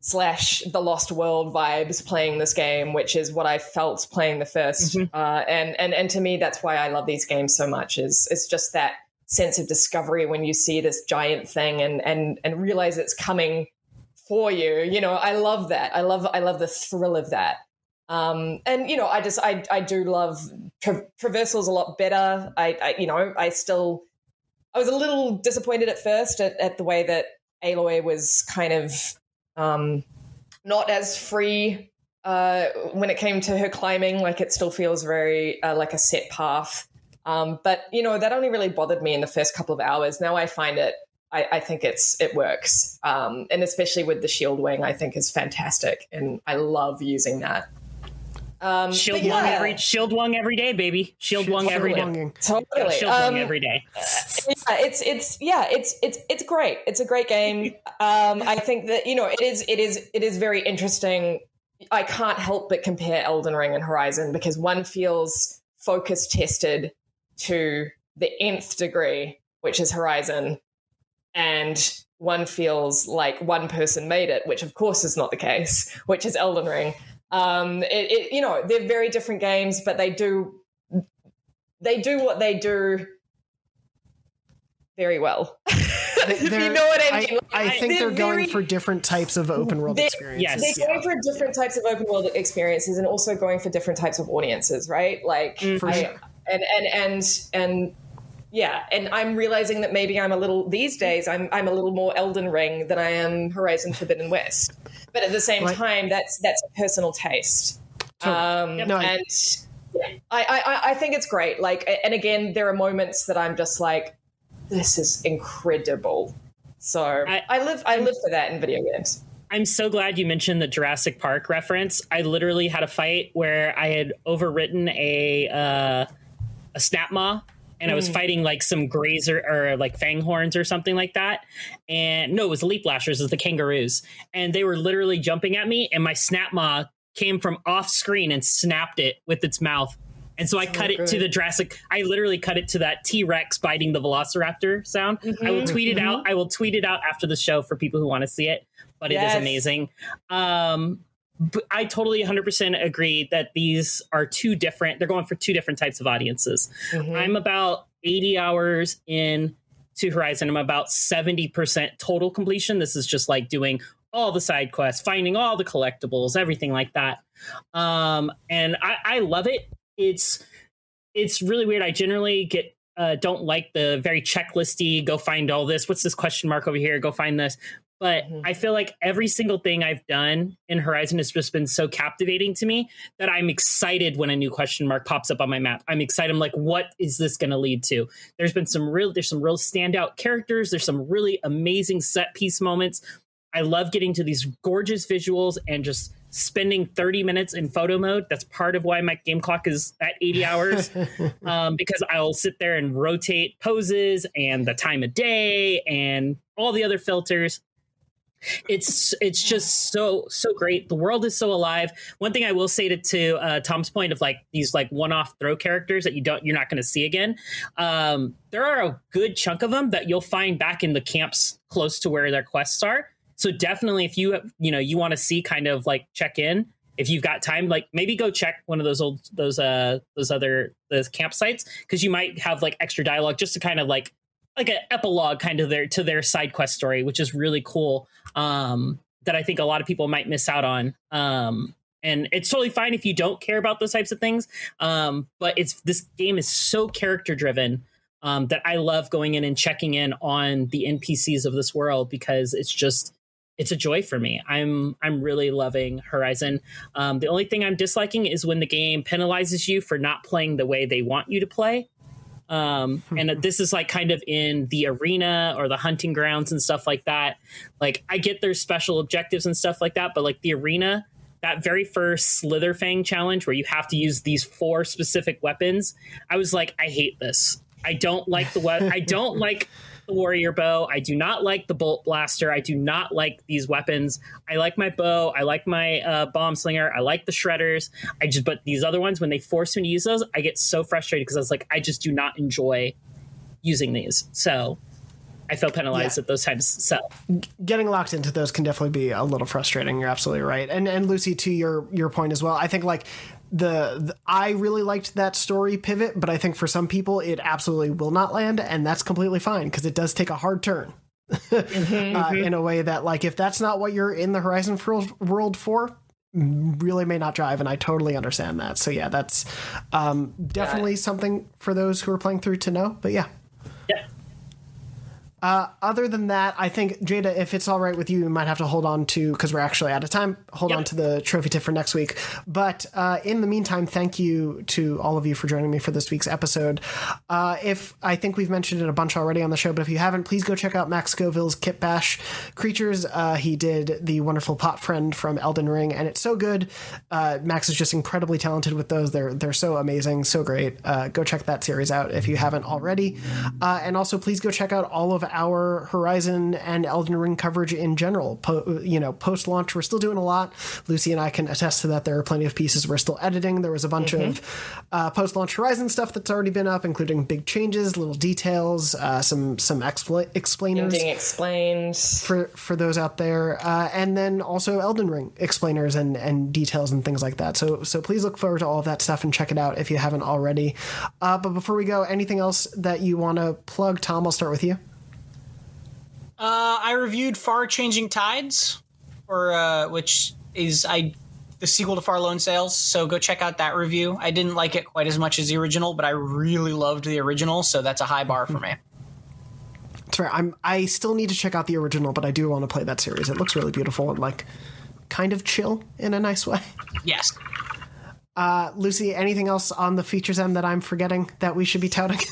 slash the lost world vibes playing this game which is what i felt playing the 1st uh, and and and to me that's why i love these games so much is it's just that sense of discovery when you see this giant thing and and and realize it's coming for you. You know i love that. I love i love the thrill of that. Um and you know i just i i do love tra- traversals a lot better. I, I you know i still i was a little disappointed at first at, at the way that aloy was kind of um not as free uh when it came to her climbing like it still feels very uh, like a set path. Um but you know that only really bothered me in the first couple of hours. Now i find it I, I think it's it works, um, and especially with the shield wing, I think is fantastic, and I love using that. Um, Shield but wong yeah. every shield wong every day, baby. Shield wong every day. wonging. Totally. Shield wong Um, every day. yeah, it's it's yeah, it's it's it's great. It's a great game. Um, I think that you know it is it is it is very interesting. I can't help but compare Elden Ring and Horizon because one feels focus tested to the nth degree, which is Horizon, and one feels like one person made it, which of course is not the case, which is Elden Ring. Um, it, it, you know, they're very different games, but they do they do what they do very well. if you know what I mean. I, Like, think they're, going very- for different types of open world they're, experiences. they're going for different types of open world experiences and also going for different types of audiences, right? Like, For I, sure. and and and and yeah, and I'm realizing that maybe I'm a little these days I'm I'm a little more Elden Ring than I am Horizon Forbidden West, but at the same Like- time, that's that's a personal taste. Um, No, and I, I I think it's great. Like, and again, there are moments that I'm just like, this is incredible. So I, live I live for that in video games. I'm so glad you mentioned the Jurassic Park reference. I literally had a fight where I had overwritten a uh, a snap maw and I was Mm. fighting like some grazer or like fanghorns or something like that. And no, it was the leap lashers, it was the kangaroos. And they were literally jumping at me, and my snap maw came from off screen and snapped it with its mouth. And so I cut it to the Jurassic. I literally cut it to that T Rex biting the Velociraptor sound. I will Mhm. tweet it out. Mhm. I will tweet it out after the show for people who want to see it. But it Yes. is amazing. Um, I totally 100% agree that these are two different. They're going for two different types of audiences. Mm-hmm. I'm about 80 hours in to Horizon. I'm about 70% total completion. This is just like doing all the side quests, finding all the collectibles, everything like that. Um, and I, I love it. It's it's really weird. I generally get uh, don't like the very checklisty. Go find all this. What's this question mark over here? Go find this. But I feel like every single thing I've done in Horizon has just been so captivating to me that I'm excited when a new question mark pops up on my map. I'm excited. I'm like, what is this going to lead to? There's been some real, there's some real standout characters. There's some really amazing set piece moments. I love getting to these gorgeous visuals and just spending 30 minutes in photo mode. That's part of why my game clock is at 80 hours um, because I'll sit there and rotate poses and the time of day and all the other filters. It's it's just so so great. The world is so alive. One thing i will say to, to uh, tom's point of like these like one-off throw characters that you don't you're not going to see again um, there are a good chunk of them that you'll find back in the camps close to where their quests are. So definitely if you you know you want to see kind of like check in if you've got time like maybe go check one of those old those uh those other those campsites because you might have like extra dialogue just to kind of like like an epilogue kind of their to their side quest story, which is really cool. Um, that I think a lot of people might miss out on. Um, and it's totally fine if you don't care about those types of things. Um, but it's this game is so character driven um, that I love going in and checking in on the NPCs of this world because it's just it's a joy for me. I'm I'm really loving Horizon. Um, the only thing I'm disliking is when the game penalizes you for not playing the way they want you to play. Um, and this is like kind of in the arena or the hunting grounds and stuff like that. Like I get there's special objectives and stuff like that, but like the arena, that very first Slitherfang challenge where you have to use these four specific weapons, I was like, I hate this. I don't like the we- I don't like the warrior bow. I do not like the bolt blaster. I do not like these weapons. I like my bow. I like my uh, bomb slinger. I like the shredders. I just, but these other ones, when they force me to use those, I get so frustrated because I was like, I just do not enjoy using these. So I feel penalized Yeah. at those times. So getting locked into those can definitely be a little frustrating. You're absolutely right. And and Lucy, to your your point as well, I think like the, the I really liked that story pivot, but I think for some people it absolutely will not land, and that's completely fine because it does take a hard turn. uh, in a way that like if that's not what you're in the horizon world, world for really may not drive and i totally understand that. So yeah that's um, definitely something for those who are playing through to know but yeah uh, other than that, I think Jada, if it's all right with you, you might have to hold on to because we're actually out of time. Hold on to the trophy tip for next week. But uh, in the meantime, thank you to all of you for joining me for this week's episode. Uh, if I think we've mentioned it a bunch already on the show, but if you haven't, please go check out Max Scoville's Kit Bash Creatures. Uh, he did the wonderful Pot Friend from Elden Ring, and it's so good. Uh, Max is just incredibly talented with those. They're they're so amazing, so great. Uh, go check that series out if you haven't already, uh, and also please go check out all of our Horizon and Elden Ring coverage in general. Po- you know, post launch, we're still doing a lot. Lucy and I can attest to that. There are plenty of pieces we're still editing. There was a bunch Mhm. of uh, post launch Horizon stuff that's already been up, including big changes, little details, uh, some some expla- explainers Ending explained for for those out there, uh, and then also Elden Ring explainers and and details and things like that. So so please look forward to all of that stuff and check it out if you haven't already. Uh, but before we go, anything else that you want to plug? Tom, I'll start with you. Uh, I reviewed Far Changing Tides, or uh, which is I the sequel to Far Lone Sails. So go check out that review. I didn't like it quite as much as the original, but I really loved the original, so that's a high bar for me. That's fair. I'm I still need to check out the original, but I do want to play that series. It looks really beautiful and like kind of chill in a nice way. Yes. Uh, Lucy, anything else on the features M that I'm forgetting that we should be touting?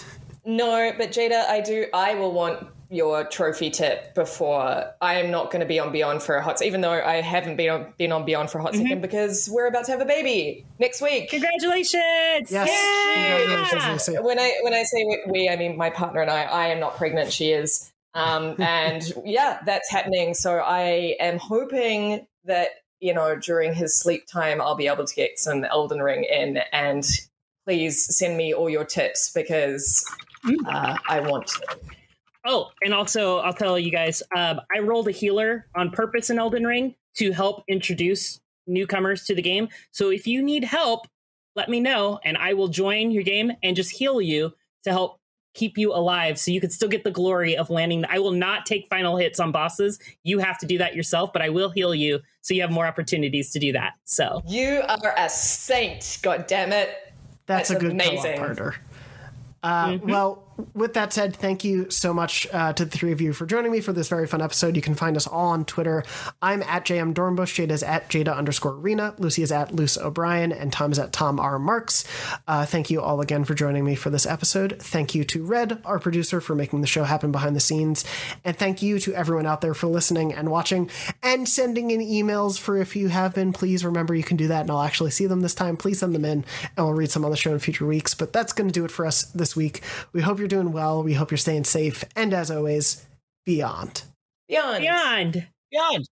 No, but Jada, I do. I will want your trophy tip before I am not going to be on Beyond for a hot. Even though I haven't been on been on Beyond for a hot second because we're about to have a baby next week. Congratulations! Yes, congratulations, Lucy. When I when I say we- we, I mean my partner and I. I am not pregnant. She is. Um, and yeah, that's happening. So I am hoping that you know during his sleep time, I'll be able to get some Elden Ring in. And please send me all your tips because uh, I want to. Oh, and also I'll tell you guys, um, I rolled a healer on purpose in Elden Ring to help introduce newcomers to the game. So if you need help, let me know, and I will join your game and just heal you to help keep you alive, so you can still get the glory of landing. I will not take final hits on bosses. You have to do that yourself, but I will heal you, so you have more opportunities to do that. So You are a saint. God damn it. That's, a good amazing. co-op partner. Uh, Well, with that said, thank you so much uh, to the three of you for joining me for this very fun episode. You can find us all on Twitter. I'm at JM Dornbush, Jada is at Jada underscore Rena, Lucy is at Luce O'Brien, and Tom is at Tom R. Marks. Uh, thank you all again for joining me for this episode. Thank you to Red, our producer, for making the show happen behind the scenes. And thank you to everyone out there for listening and watching and sending in emails for if you have been. Please remember you can do that and I'll actually see them this time. Please send them in and we'll read some on the show in future weeks. But that's going to do it for us this week. We hope you're doing well. We hope you're staying safe. And as always, beyond. Beyond. Beyond. Beyond.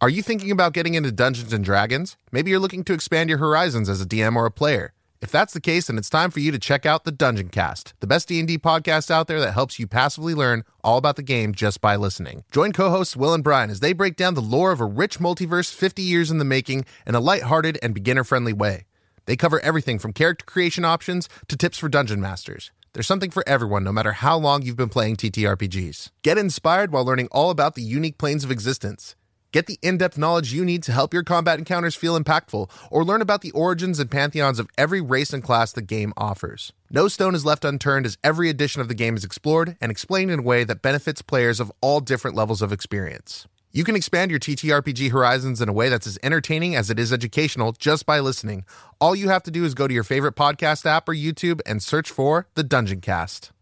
Are you thinking about getting into Dungeons and Dragons? Maybe you're looking to expand your horizons as a DM or a player. If that's the case, then it's time for you to check out the Dungeon Cast, the best D&D podcast out there that helps you passively learn all about the game just by listening. Join co-hosts Will and Brian as they break down the lore of a rich multiverse 50 years in the making in a lighthearted and beginner-friendly way. They cover everything from character creation options to tips for dungeon masters. There's something for everyone, no matter how long you've been playing TTRPGs. Get inspired while learning all about the unique planes of existence. Get the in depth knowledge you need to help your combat encounters feel impactful, or learn about the origins and pantheons of every race and class the game offers. No stone is left unturned as every edition of the game is explored and explained in a way that benefits players of all different levels of experience. You can expand your TTRPG horizons in a way that's as entertaining as it is educational just by listening. All you have to do is go to your favorite podcast app or YouTube and search for The Dungeon Cast.